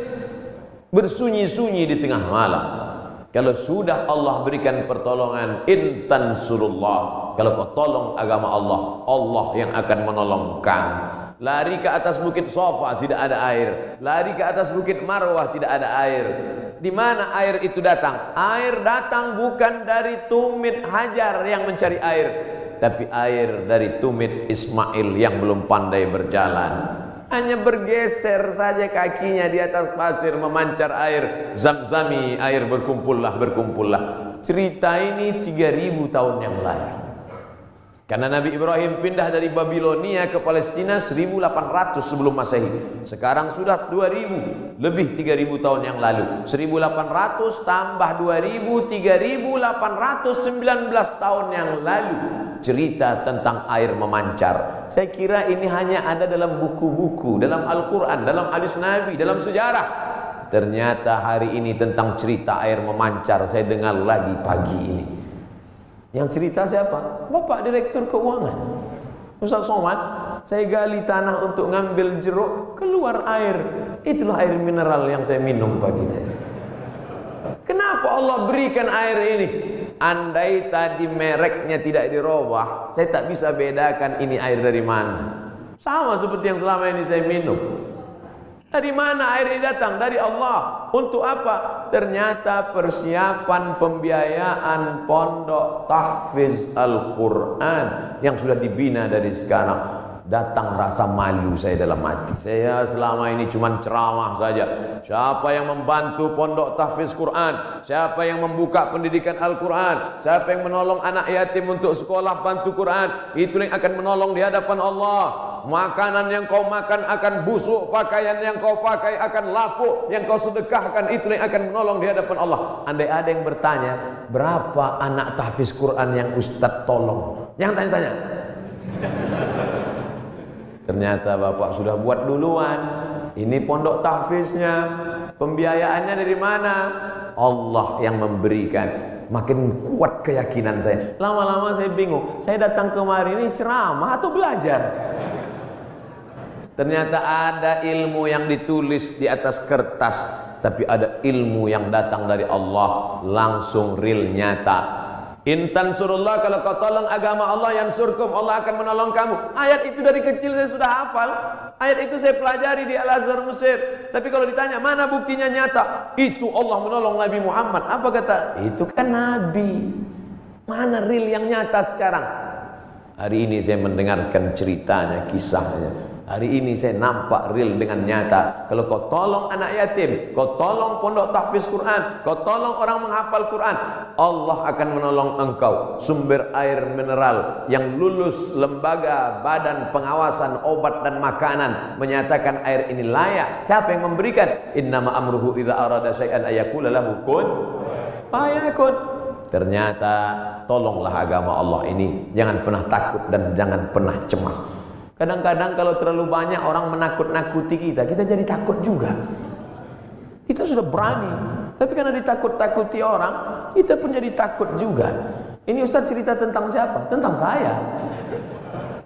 Speaker 1: Bersunyi-sunyi di tengah malam. Kalau sudah Allah berikan pertolongan intan surullah. Kalau kau tolong agama Allah, Allah yang akan menolong kamu. Lari ke atas bukit Sofa tidak ada air. Lari ke atas bukit Marwah tidak ada air. Di mana air itu datang? Air datang bukan dari tumit Hajar yang mencari air, tapi air dari tumit Ismail yang belum pandai berjalan. Hanya bergeser saja kakinya di atas pasir memancar air. Zamzami, air berkumpullah, berkumpullah. Cerita ini 3000 tahun yang lalu Karena Nabi Ibrahim pindah dari Babilonia ke Palestina 1800 sebelum Masehi. Sekarang sudah 2000, lebih 3000 tahun yang lalu. 1800 tambah 2000, 3819 tahun yang lalu. Cerita tentang air memancar. Saya kira ini hanya ada dalam buku-buku, dalam Al-Quran, dalam hadis Nabi, dalam sejarah. Ternyata hari ini tentang cerita air memancar saya dengar lagi pagi ini. Yang cerita siapa? Bapak Direktur Keuangan. Ustaz Somad, saya gali tanah untuk ngambil jeruk, keluar air. Itulah air mineral yang saya minum pagi tadi. Kenapa Allah berikan air ini? Andai tadi mereknya tidak dirubah, saya tak bisa bedakan ini air dari mana. Sama seperti yang selama ini saya minum. Dari mana air ini datang? Dari Allah. Untuk apa? Ternyata persiapan pembiayaan pondok tahfiz Al-Quran yang sudah dibina dari sekarang. Datang rasa malu saya dalam hati. Saya selama ini cuma ceramah saja. Siapa yang membantu pondok tahfiz Quran? Siapa yang membuka pendidikan Al-Quran? Siapa yang menolong anak yatim untuk sekolah bantu Quran? Itu yang akan menolong di hadapan Allah. Makanan yang kau makan akan busuk, pakaian yang kau pakai akan lapuk, yang kau sedekahkan itu yang akan menolong di hadapan Allah. Andai ada yang bertanya, berapa anak tahfiz Quran yang Ustadz tolong? Jangan tanya-tanya. Ternyata Bapak sudah buat duluan. Ini pondok tahfiznya. Pembiayaannya dari mana? Allah yang memberikan. Makin kuat keyakinan saya. Lama-lama saya bingung. Saya datang kemari ini ceramah atau belajar? Ternyata ada ilmu yang ditulis di atas kertas, tapi ada ilmu yang datang dari Allah langsung real nyata. Intan surullah kalau kau tolong agama Allah yang surkum Allah akan menolong kamu. Ayat itu dari kecil saya sudah hafal. Ayat itu saya pelajari di Al Azhar Mesir. Tapi kalau ditanya mana buktinya nyata? Itu Allah menolong Nabi Muhammad. Apa kata? Itu kan Nabi. Mana real yang nyata sekarang? Hari ini saya mendengarkan ceritanya, kisahnya. Hari ini saya nampak real dengan nyata. Kalau kau tolong anak yatim, kau tolong pondok tahfiz Quran, kau tolong orang menghafal Quran, Allah akan menolong engkau. Sumber air mineral yang lulus lembaga badan pengawasan obat dan makanan menyatakan air ini layak. Siapa yang memberikan? Innama amruhu idza arada syai'an ayakula lahu kun. Ternyata tolonglah agama Allah ini. Jangan pernah takut dan jangan pernah cemas. Kadang-kadang kalau terlalu banyak orang menakut-nakuti kita, kita jadi takut juga. Kita sudah berani, tapi karena ditakut-takuti orang, kita pun jadi takut juga. Ini Ustaz cerita tentang siapa? Tentang saya.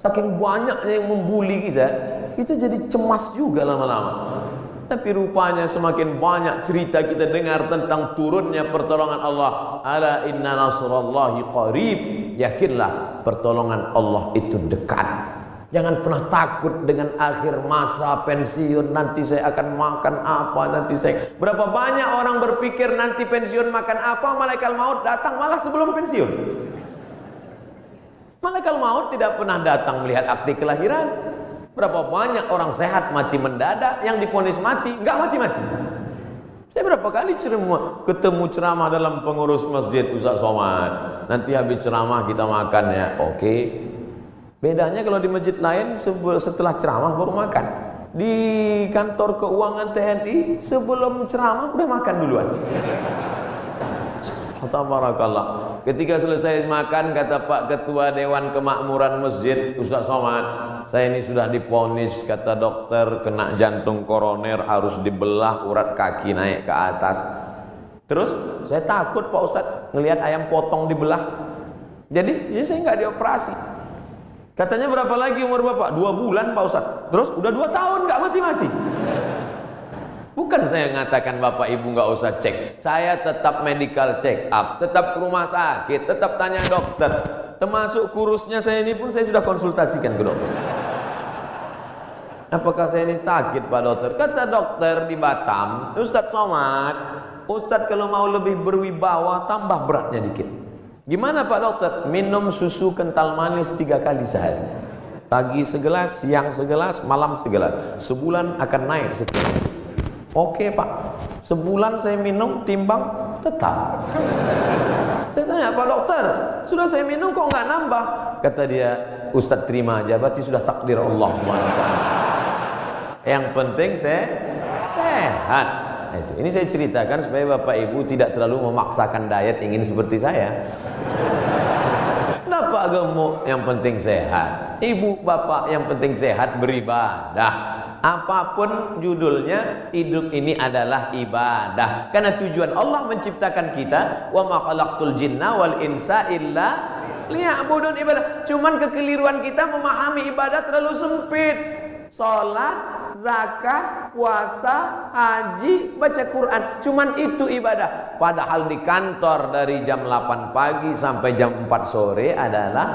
Speaker 1: Saking banyaknya yang membuli kita, kita jadi cemas juga lama-lama. Tapi rupanya semakin banyak cerita kita dengar tentang turunnya pertolongan Allah. Ala inna nasrallahi qarib. Yakinlah pertolongan Allah itu dekat. Jangan pernah takut dengan akhir masa pensiun. Nanti saya akan makan apa? Nanti saya berapa banyak orang berpikir nanti pensiun makan apa? Malaikat maut datang malah sebelum pensiun. Malaikat maut tidak pernah datang melihat akte kelahiran. Berapa banyak orang sehat mati mendadak yang diponis mati nggak mati-mati. Saya berapa kali ceramah ketemu ceramah dalam pengurus masjid Ustaz Somad. Nanti habis ceramah kita makan ya. Oke Bedanya kalau di masjid lain setelah ceramah baru makan. Di kantor keuangan TNI sebelum ceramah udah makan duluan. Tabarakallah. Ketika selesai makan kata Pak Ketua Dewan Kemakmuran Masjid Ustaz Somad, saya ini sudah diponis kata dokter kena jantung koroner harus dibelah urat kaki naik ke atas. Terus saya takut Pak Ustaz ngelihat ayam potong dibelah. Jadi ya saya nggak dioperasi. Katanya berapa lagi umur bapak? Dua bulan Pak Ustaz. Terus udah dua tahun nggak mati-mati. Bukan saya mengatakan bapak ibu nggak usah cek. Saya tetap medical check up, tetap ke rumah sakit, tetap tanya dokter. Termasuk kurusnya saya ini pun saya sudah konsultasikan ke dokter. Apakah saya ini sakit Pak Dokter? Kata dokter di Batam, Ustadz Somad, Ustadz kalau mau lebih berwibawa tambah beratnya dikit. Gimana Pak Dokter? Minum susu kental manis tiga kali sehari. Pagi segelas, siang segelas, malam segelas. Sebulan akan naik sekian. Oke Pak, sebulan saya minum timbang tetap. Saya tanya Pak Dokter, sudah saya minum kok nggak nambah? Kata dia, Ustadz terima aja, berarti sudah takdir Allah SWT. Yang penting saya sehat. Itu. Ini saya ceritakan supaya Bapak Ibu tidak terlalu memaksakan diet ingin seperti saya. Bapak gemuk yang penting sehat. Ibu bapak yang penting sehat beribadah. Apa pun judulnya, hidup ini adalah ibadah. Karena tujuan Allah menciptakan kita, wa ma khalaqtul jinna wal insa illa liya'budun ibadah. Cuman kekeliruan kita memahami ibadah terlalu sempit. Salat zakat, puasa, haji, baca Quran. Cuman itu ibadah. Padahal di kantor dari jam 8 pagi sampai jam 4 sore adalah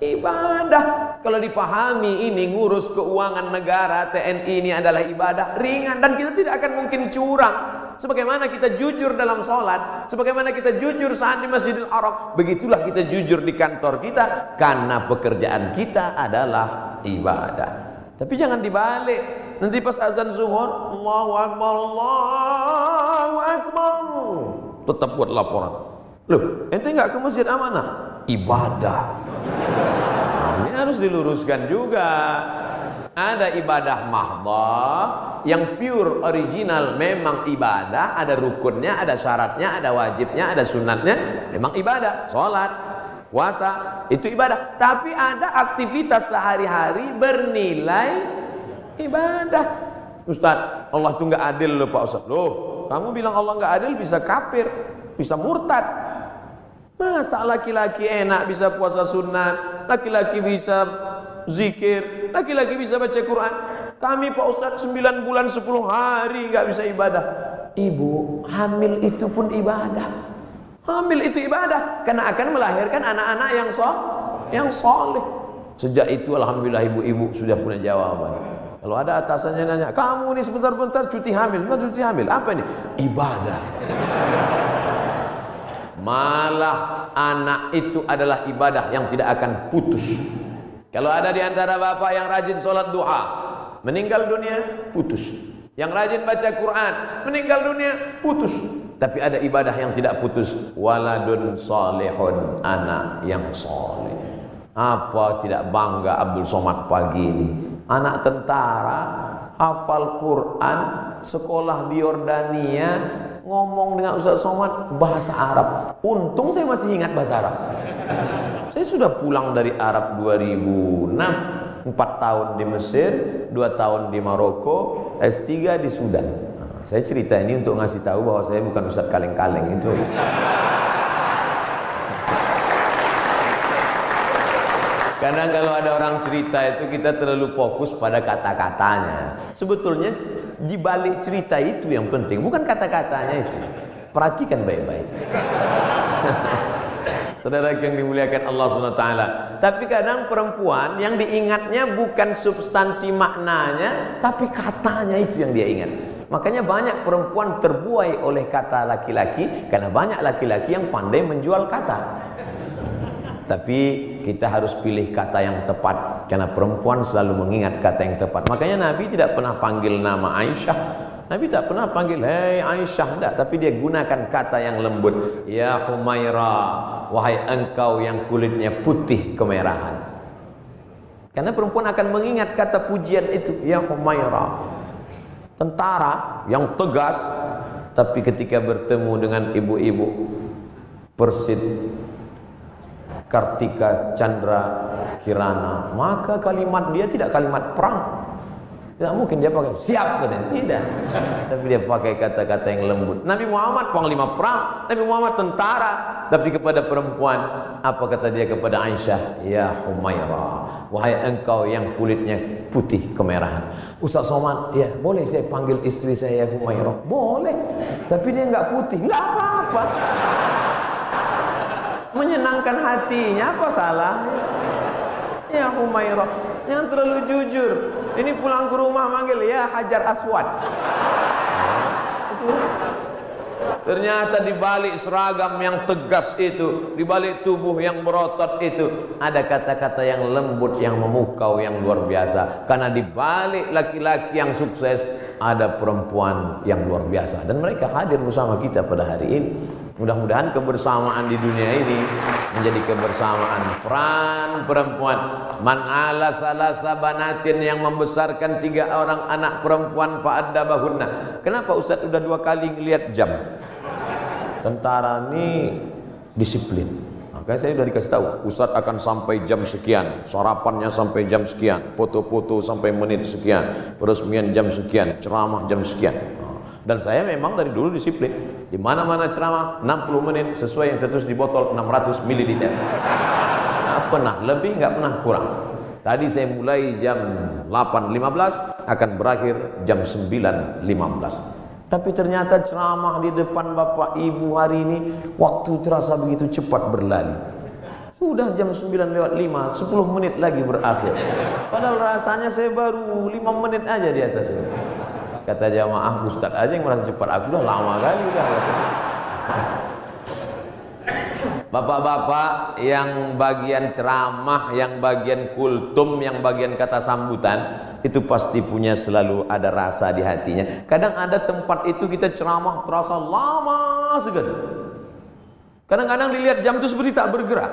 Speaker 1: ibadah. Kalau dipahami ini ngurus keuangan negara TNI ini adalah ibadah ringan dan kita tidak akan mungkin curang. Sebagaimana kita jujur dalam sholat, sebagaimana kita jujur saat di Masjidil Haram, begitulah kita jujur di kantor kita karena pekerjaan kita adalah ibadah. Tapi jangan dibalik. Nanti pas azan zuhur, Allahu Akbar, Allahu Akbar. Tetap buat laporan. Loh, ente nggak ke masjid amanah? Ibadah. Nah, ini harus diluruskan juga. Ada ibadah mahdah yang pure original memang ibadah, ada rukunnya, ada syaratnya, ada wajibnya, ada sunatnya, memang ibadah. Sholat, puasa, itu ibadah. Tapi ada aktivitas sehari-hari bernilai ibadah. Ustaz, Allah itu nggak adil loh Pak Ustaz. Loh, kamu bilang Allah nggak adil bisa kafir, bisa murtad. Masa laki-laki enak bisa puasa sunat, laki-laki bisa zikir, laki-laki bisa baca Quran. Kami Pak Ustaz 9 bulan 10 hari nggak bisa ibadah. Ibu, hamil itu pun ibadah. Hamil itu ibadah karena akan melahirkan anak-anak yang so yang soleh. Sejak itu alhamdulillah ibu-ibu sudah punya jawaban. Kalau ada atasannya nanya, kamu ini sebentar-bentar cuti hamil, sebentar cuti hamil, apa ini? Ibadah. Malah anak itu adalah ibadah yang tidak akan putus. Kalau ada di antara bapak yang rajin sholat duha, meninggal dunia, putus. Yang rajin baca Quran, meninggal dunia, putus. Tapi ada ibadah yang tidak putus. Waladun solehun, anak yang soleh. Apa tidak bangga Abdul Somad pagi ini? anak tentara, hafal Quran, sekolah di Yordania, ngomong dengan Ustaz Somad bahasa Arab. Untung saya masih ingat bahasa Arab. Saya sudah pulang dari Arab 2006, 4 tahun di Mesir, 2 tahun di Maroko, S3 di Sudan. Saya cerita ini untuk ngasih tahu bahwa saya bukan Ustaz kaleng-kaleng itu. Kadang kalau ada orang cerita itu kita terlalu fokus pada kata-katanya. Sebetulnya di balik cerita itu yang penting, bukan kata-katanya itu. Perhatikan baik-baik. Saudara yang dimuliakan Allah SWT Tapi kadang perempuan yang diingatnya bukan substansi maknanya Tapi katanya itu yang dia ingat Makanya banyak perempuan terbuai oleh kata laki-laki Karena banyak laki-laki yang pandai menjual kata. Tapi kita harus pilih kata yang tepat Karena perempuan selalu mengingat kata yang tepat. Makanya Nabi tidak pernah panggil nama Aisyah. Nabi tak pernah panggil Hei Aisyah tak. Tapi dia gunakan kata yang lembut. Ya Humaira Wahai engkau yang kulitnya putih kemerahan. Karena perempuan akan mengingat kata pujian itu Ya Humaira Tentara yang tegas Tapi ketika bertemu dengan ibu-ibu Persid Kartika Chandra Kirana Maka kalimat dia tidak kalimat perang tidak mungkin dia pakai siap katanya. Tidak. Tapi dia pakai kata-kata yang lembut. Nabi Muhammad panglima perang, Nabi Muhammad tentara, tapi kepada perempuan apa kata dia kepada Aisyah? Ya Humaira, wahai engkau yang kulitnya putih kemerahan. Ustaz Somad, ya boleh saya panggil istri saya ya Humaira? Boleh. Tapi dia enggak putih, enggak apa-apa. Menyenangkan hatinya apa salah? Ya Humaira, yang terlalu jujur. Ini pulang ke rumah manggil ya Hajar Aswad. Ternyata di balik seragam yang tegas itu, di balik tubuh yang berotot itu, ada kata-kata yang lembut, yang memukau, yang luar biasa. Karena di balik laki-laki yang sukses, ada perempuan yang luar biasa. Dan mereka hadir bersama kita pada hari ini. Mudah-mudahan kebersamaan di dunia ini menjadi kebersamaan peran perempuan. Man ala salah sabanatin yang membesarkan tiga orang anak perempuan bahuna. Kenapa Ustaz udah dua kali ngelihat jam? Tentara ini disiplin. Makanya saya sudah dikasih tahu, Ustaz akan sampai jam sekian, sarapannya sampai jam sekian, foto-foto sampai menit sekian, peresmian jam sekian, ceramah jam sekian. Dan saya memang dari dulu disiplin. Di mana-mana ceramah 60 menit sesuai yang tertulis di botol 600 ml. Nggak pernah lebih, nggak pernah kurang. Tadi saya mulai jam 8.15 akan berakhir jam 9.15. Tapi ternyata ceramah di depan Bapak Ibu hari ini waktu terasa begitu cepat berlari. Sudah jam 9 lewat 5, 10 menit lagi berakhir. Padahal rasanya saya baru 5 menit aja di atas. Kata jamaah Ustaz aja yang merasa cepat Aku udah lama kali udah Bapak-bapak yang bagian ceramah, yang bagian kultum, yang bagian kata sambutan itu pasti punya selalu ada rasa di hatinya. Kadang ada tempat itu kita ceramah terasa lama sekali. Kadang-kadang dilihat jam itu seperti tak bergerak.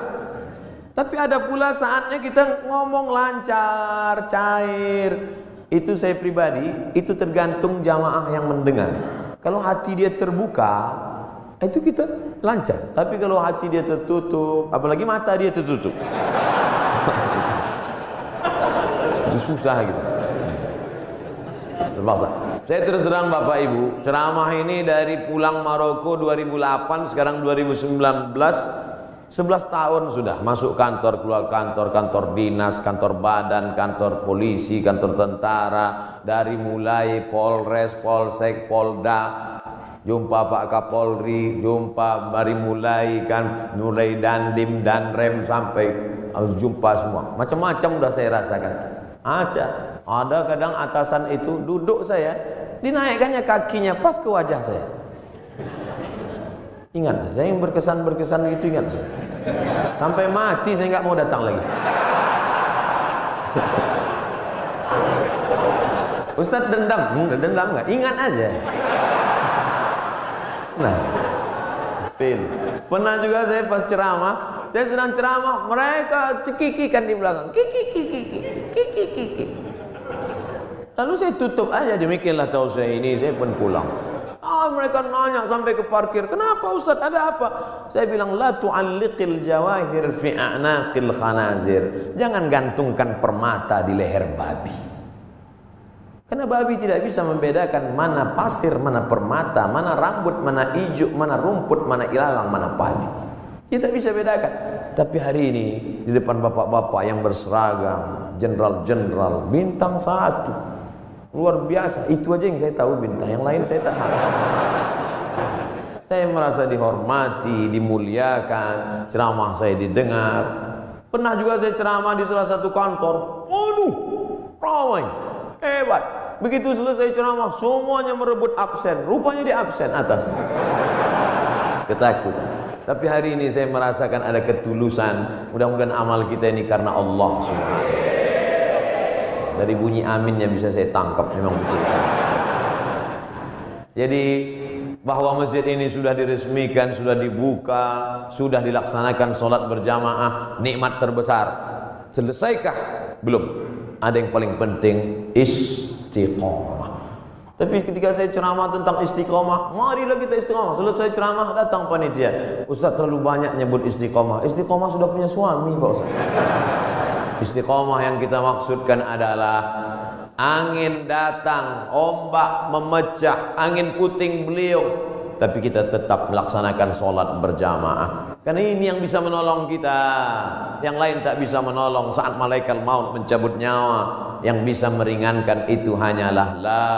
Speaker 1: Tapi ada pula saatnya kita ngomong lancar, cair, itu saya pribadi itu tergantung jamaah yang mendengar. Kalau hati dia terbuka itu kita lancar. Tapi kalau hati dia tertutup apalagi mata dia tertutup. Itu susah gitu. Terpaksa. Saya terus terang Bapak Ibu ceramah ini dari pulang Maroko 2008 sekarang 2019 11 tahun sudah masuk kantor, keluar kantor, kantor dinas, kantor badan, kantor polisi, kantor tentara, dari mulai Polres, Polsek, Polda, jumpa Pak Kapolri, jumpa dari mulai kan mulai dandim dan rem sampai harus jumpa semua. Macam-macam udah saya rasakan. Aja, ada kadang atasan itu duduk saya, dinaikkannya kakinya pas ke wajah saya. Ingat saya, saya yang berkesan-berkesan itu ingat saya. Sampai mati saya nggak mau datang lagi. Ustaz dendam, hmm, dendam nggak? Ingat aja. Nah, spin. Pernah juga saya pas ceramah, saya sedang ceramah, mereka cekikikan di belakang, kiki kiki kiki kiki. Lalu saya tutup aja demikianlah tahu saya ini, saya pun pulang. Mereka nanya sampai ke parkir. Kenapa Ustaz? Ada apa? Saya bilang la tu'alliqil jawahir fi a'naqil khanazir. Jangan gantungkan permata di leher babi. Karena babi tidak bisa membedakan mana pasir, mana permata, mana rambut, mana ijuk, mana rumput, mana ilalang, mana padi. Tidak bisa bedakan. Tapi hari ini di depan bapak-bapak yang berseragam, jenderal-jenderal, bintang satu, Luar biasa. Itu aja yang saya tahu bintang. Yang lain saya tak tahu. Saya merasa dihormati, dimuliakan, ceramah saya didengar. Pernah juga saya ceramah di salah satu kantor. Aduh, ramai, hebat. Begitu selesai ceramah, semuanya merebut absen. Rupanya di absen atas. Ketakutan. Tapi hari ini saya merasakan ada ketulusan. Mudah-mudahan amal kita ini karena Allah Subhanahu Dari bunyi aminnya bisa saya tangkap memang betul. Jadi bahwa masjid ini sudah diresmikan, sudah dibuka, sudah dilaksanakan solat berjamaah, nikmat terbesar. Selesaikah? Belum. Ada yang paling penting istiqomah. Tapi ketika saya ceramah tentang istiqomah, marilah kita istiqomah. Selesai ceramah datang panitia. Ustaz terlalu banyak nyebut istiqomah. Istiqomah sudah punya suami, Pak Ustaz. Istiqomah yang kita maksudkan adalah angin datang, ombak memecah, angin puting beliung, tapi kita tetap melaksanakan sholat berjamaah. Karena ini yang bisa menolong kita. Yang lain tak bisa menolong saat malaikat maut mencabut nyawa. Yang bisa meringankan itu hanyalah la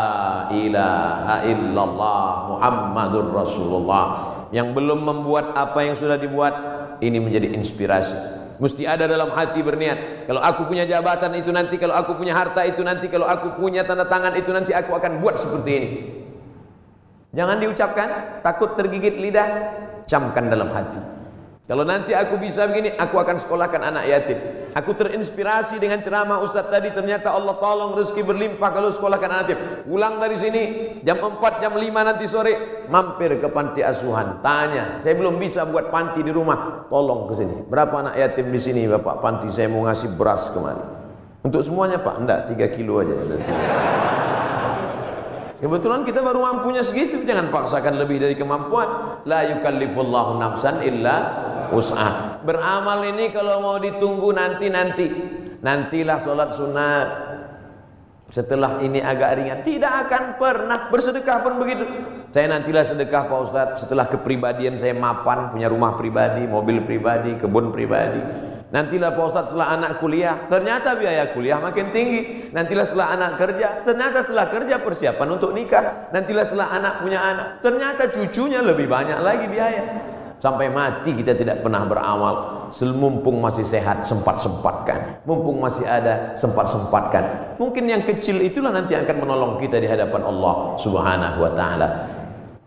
Speaker 1: ilaha illallah Muhammadur Rasulullah. Yang belum membuat apa yang sudah dibuat ini menjadi inspirasi. Mesti ada dalam hati berniat. Kalau aku punya jabatan itu nanti, kalau aku punya harta itu nanti, kalau aku punya tanda tangan itu nanti aku akan buat seperti ini. Jangan diucapkan, takut tergigit lidah, camkan dalam hati. Kalau nanti aku bisa begini, aku akan sekolahkan anak yatim. Aku terinspirasi dengan ceramah Ustaz tadi, ternyata Allah tolong rezeki berlimpah kalau sekolahkan anak yatim. Pulang dari sini, jam 4, jam 5 nanti sore, mampir ke panti asuhan. Tanya, saya belum bisa buat panti di rumah, tolong ke sini. Berapa anak yatim di sini Bapak panti, saya mau ngasih beras kemari. Untuk semuanya Pak, enggak, 3 kilo aja. Kebetulan kita baru mampunya segitu, jangan paksakan lebih dari kemampuan. La yukallifullahu nafsan illa us'ah. Beramal ini kalau mau ditunggu nanti-nanti. Nantilah sholat sunat. Setelah ini agak ringan, tidak akan pernah bersedekah pun begitu. Saya nantilah sedekah Pak Ustadz setelah kepribadian saya mapan, punya rumah pribadi, mobil pribadi, kebun pribadi. Nantilah Pak Ustadz setelah anak kuliah, ternyata biaya kuliah makin tinggi. Nantilah setelah anak kerja, ternyata setelah kerja persiapan untuk nikah. Nantilah setelah anak punya anak, ternyata cucunya lebih banyak lagi biaya. Sampai mati kita tidak pernah beramal. Mumpung masih sehat, sempat-sempatkan. Mumpung masih ada, sempat-sempatkan. Mungkin yang kecil itulah nanti akan menolong kita di hadapan Allah Subhanahu wa taala.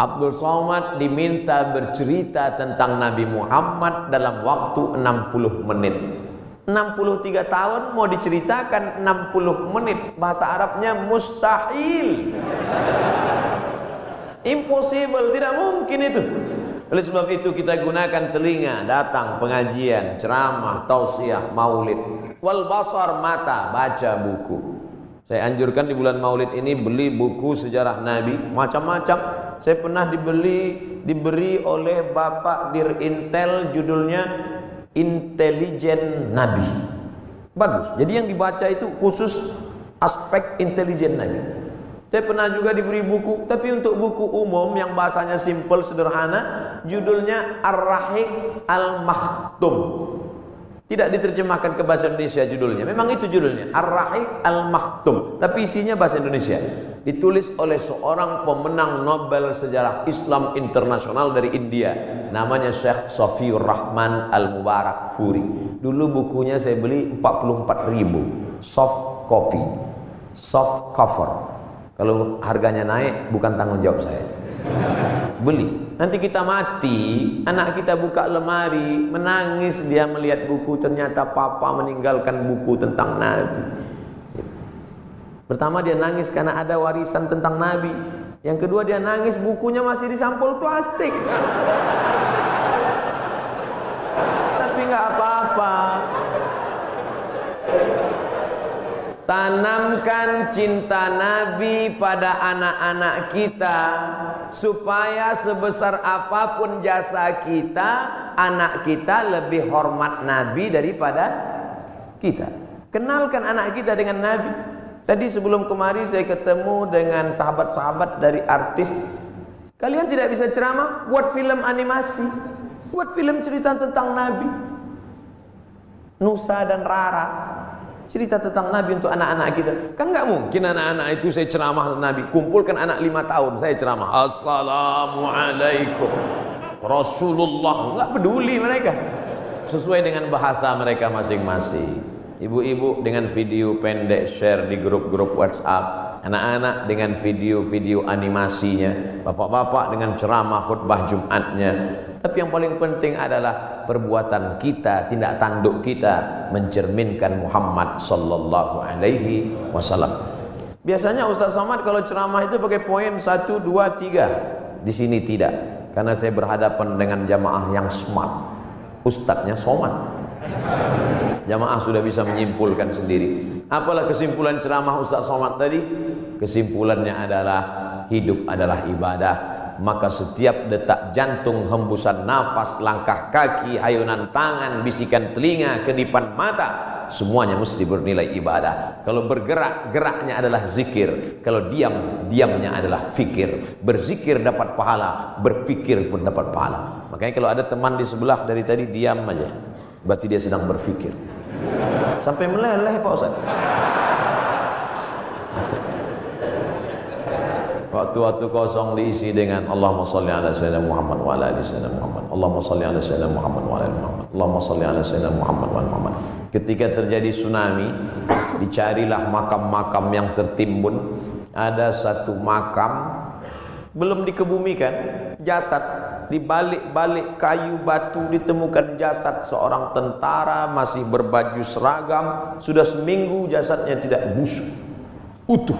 Speaker 1: Abdul Somad diminta bercerita tentang Nabi Muhammad dalam waktu 60 menit. 63 tahun mau diceritakan 60 menit. Bahasa Arabnya mustahil. Impossible, tidak mungkin itu. Oleh sebab itu kita gunakan telinga, datang pengajian, ceramah, tausiah, maulid. Wal basar mata, baca buku. Saya anjurkan di bulan maulid ini beli buku sejarah Nabi, macam-macam saya pernah dibeli diberi oleh Bapak Dir Intel judulnya Intelijen Nabi. Bagus. Jadi yang dibaca itu khusus aspek intelijen Nabi. Saya pernah juga diberi buku, tapi untuk buku umum yang bahasanya simple sederhana, judulnya Ar-Rahiq Al-Makhtum. Tidak diterjemahkan ke bahasa Indonesia judulnya. Memang itu judulnya, Ar-Rahiq Al-Makhtum, tapi isinya bahasa Indonesia ditulis oleh seorang pemenang Nobel sejarah Islam internasional dari India. Namanya Syekh Sofiur Rahman Al-Mubarak Furi. Dulu bukunya saya beli 44 ribu. Soft copy. Soft cover. Kalau harganya naik bukan tanggung jawab saya. Beli. Nanti kita mati anak kita buka lemari menangis dia melihat buku ternyata papa meninggalkan buku tentang Nabi Pertama dia nangis karena ada warisan tentang Nabi. Yang kedua dia nangis bukunya masih di sampul plastik. Tapi nggak apa-apa. Tanamkan cinta Nabi pada anak-anak kita supaya sebesar apa pun jasa kita, anak kita lebih hormat Nabi daripada kita. Kenalkan anak kita dengan Nabi. Tadi sebelum kemari saya ketemu dengan sahabat-sahabat dari artis. Kalian tidak bisa ceramah, buat film animasi. Buat film cerita tentang Nabi. Nusa dan Rara. cerita tentang Nabi untuk anak-anak kita. Kan nggak mungkin anak-anak itu saya ceramah Nabi. Kumpulkan anak lima tahun, saya ceramah. Assalamualaikum. Rasulullah. Nggak peduli mereka. Sesuai dengan bahasa mereka masing-masing. Ibu-ibu dengan video pendek share di grup-grup WhatsApp anak-anak dengan video-video animasinya, bapak-bapak dengan ceramah khutbah Jumatnya. Tapi yang paling penting adalah perbuatan kita, tindak tanduk kita mencerminkan Muhammad sallallahu alaihi wasallam. Biasanya Ustaz Somad kalau ceramah itu pakai poin 1 2 3. Di sini tidak, karena saya berhadapan dengan jamaah yang smart. Ustadznya Somad. Jamaah sudah bisa menyimpulkan sendiri. Apalah kesimpulan ceramah Ustaz Somad tadi? Kesimpulannya adalah hidup adalah ibadah. Maka setiap detak jantung, hembusan nafas, langkah kaki, ayunan tangan, bisikan telinga, kedipan mata, semuanya mesti bernilai ibadah. Kalau bergerak, geraknya adalah zikir. Kalau diam, diamnya adalah fikir. Berzikir dapat pahala, berpikir pun dapat pahala. Makanya kalau ada teman di sebelah dari tadi diam aja. Berarti dia sedang berfikir. Sampai meleleh Pak Ustaz. Waktu-waktu kosong diisi dengan Allahumma salli ala sayyidina Muhammad wa ala ali sayyidina Muhammad. Allahumma salli ala sayyidina Muhammad wa ala ali Muhammad. Allahumma salli ala sayyidina Muhammad wa ala Muhammad. Ketika terjadi tsunami, dicarilah makam-makam yang tertimbun. Ada satu makam belum dikebumikan, jasad di balik-balik kayu batu ditemukan jasad seorang tentara masih berbaju seragam, sudah seminggu jasadnya tidak busuk, utuh.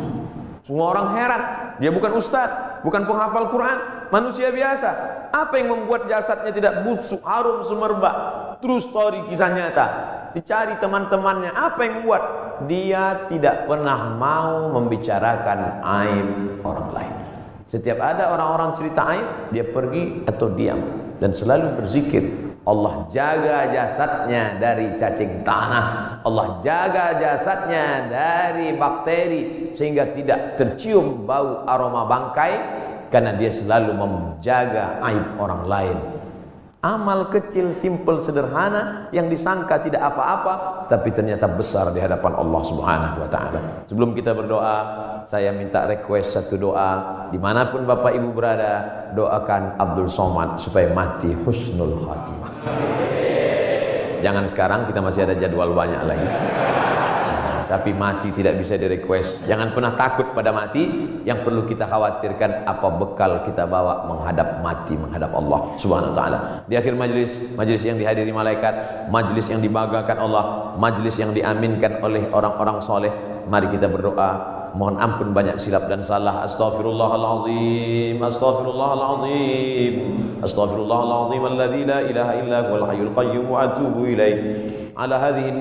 Speaker 1: Semua orang heran, dia bukan ustaz, bukan penghafal Quran, manusia biasa. Apa yang membuat jasadnya tidak busuk, harum semerbak? True story kisah nyata. Dicari teman-temannya, apa yang membuat dia tidak pernah mau membicarakan aib orang lain. Setiap ada orang-orang cerita aib, dia pergi atau diam dan selalu berzikir. Allah jaga jasadnya dari cacing tanah. Allah jaga jasadnya dari bakteri sehingga tidak tercium bau aroma bangkai karena dia selalu menjaga aib orang lain. Amal kecil, simple, sederhana yang disangka tidak apa-apa tapi ternyata besar di hadapan Allah Subhanahu wa taala. Sebelum kita berdoa, saya minta request satu doa di mana pun Bapak Ibu berada, doakan Abdul Somad supaya mati husnul khatimah. Jangan sekarang kita masih ada jadwal banyak lagi tapi mati tidak bisa di request jangan pernah takut pada mati. Yang perlu kita khawatirkan apa bekal kita bawa menghadap mati menghadap Allah subhanahu wa ta'ala. Di akhir majlis majlis yang dihadiri malaikat majlis yang dibanggakan Allah majlis yang diaminkan oleh orang-orang soleh mari kita berdoa. Mohon ampun banyak silap dan salah. Astaghfirullahalazim astaghfirullahalazim astaghfirullahalazim alladzi la ilaha illa huwal hayyul qayyum wa atubu ilaih ala hadhihi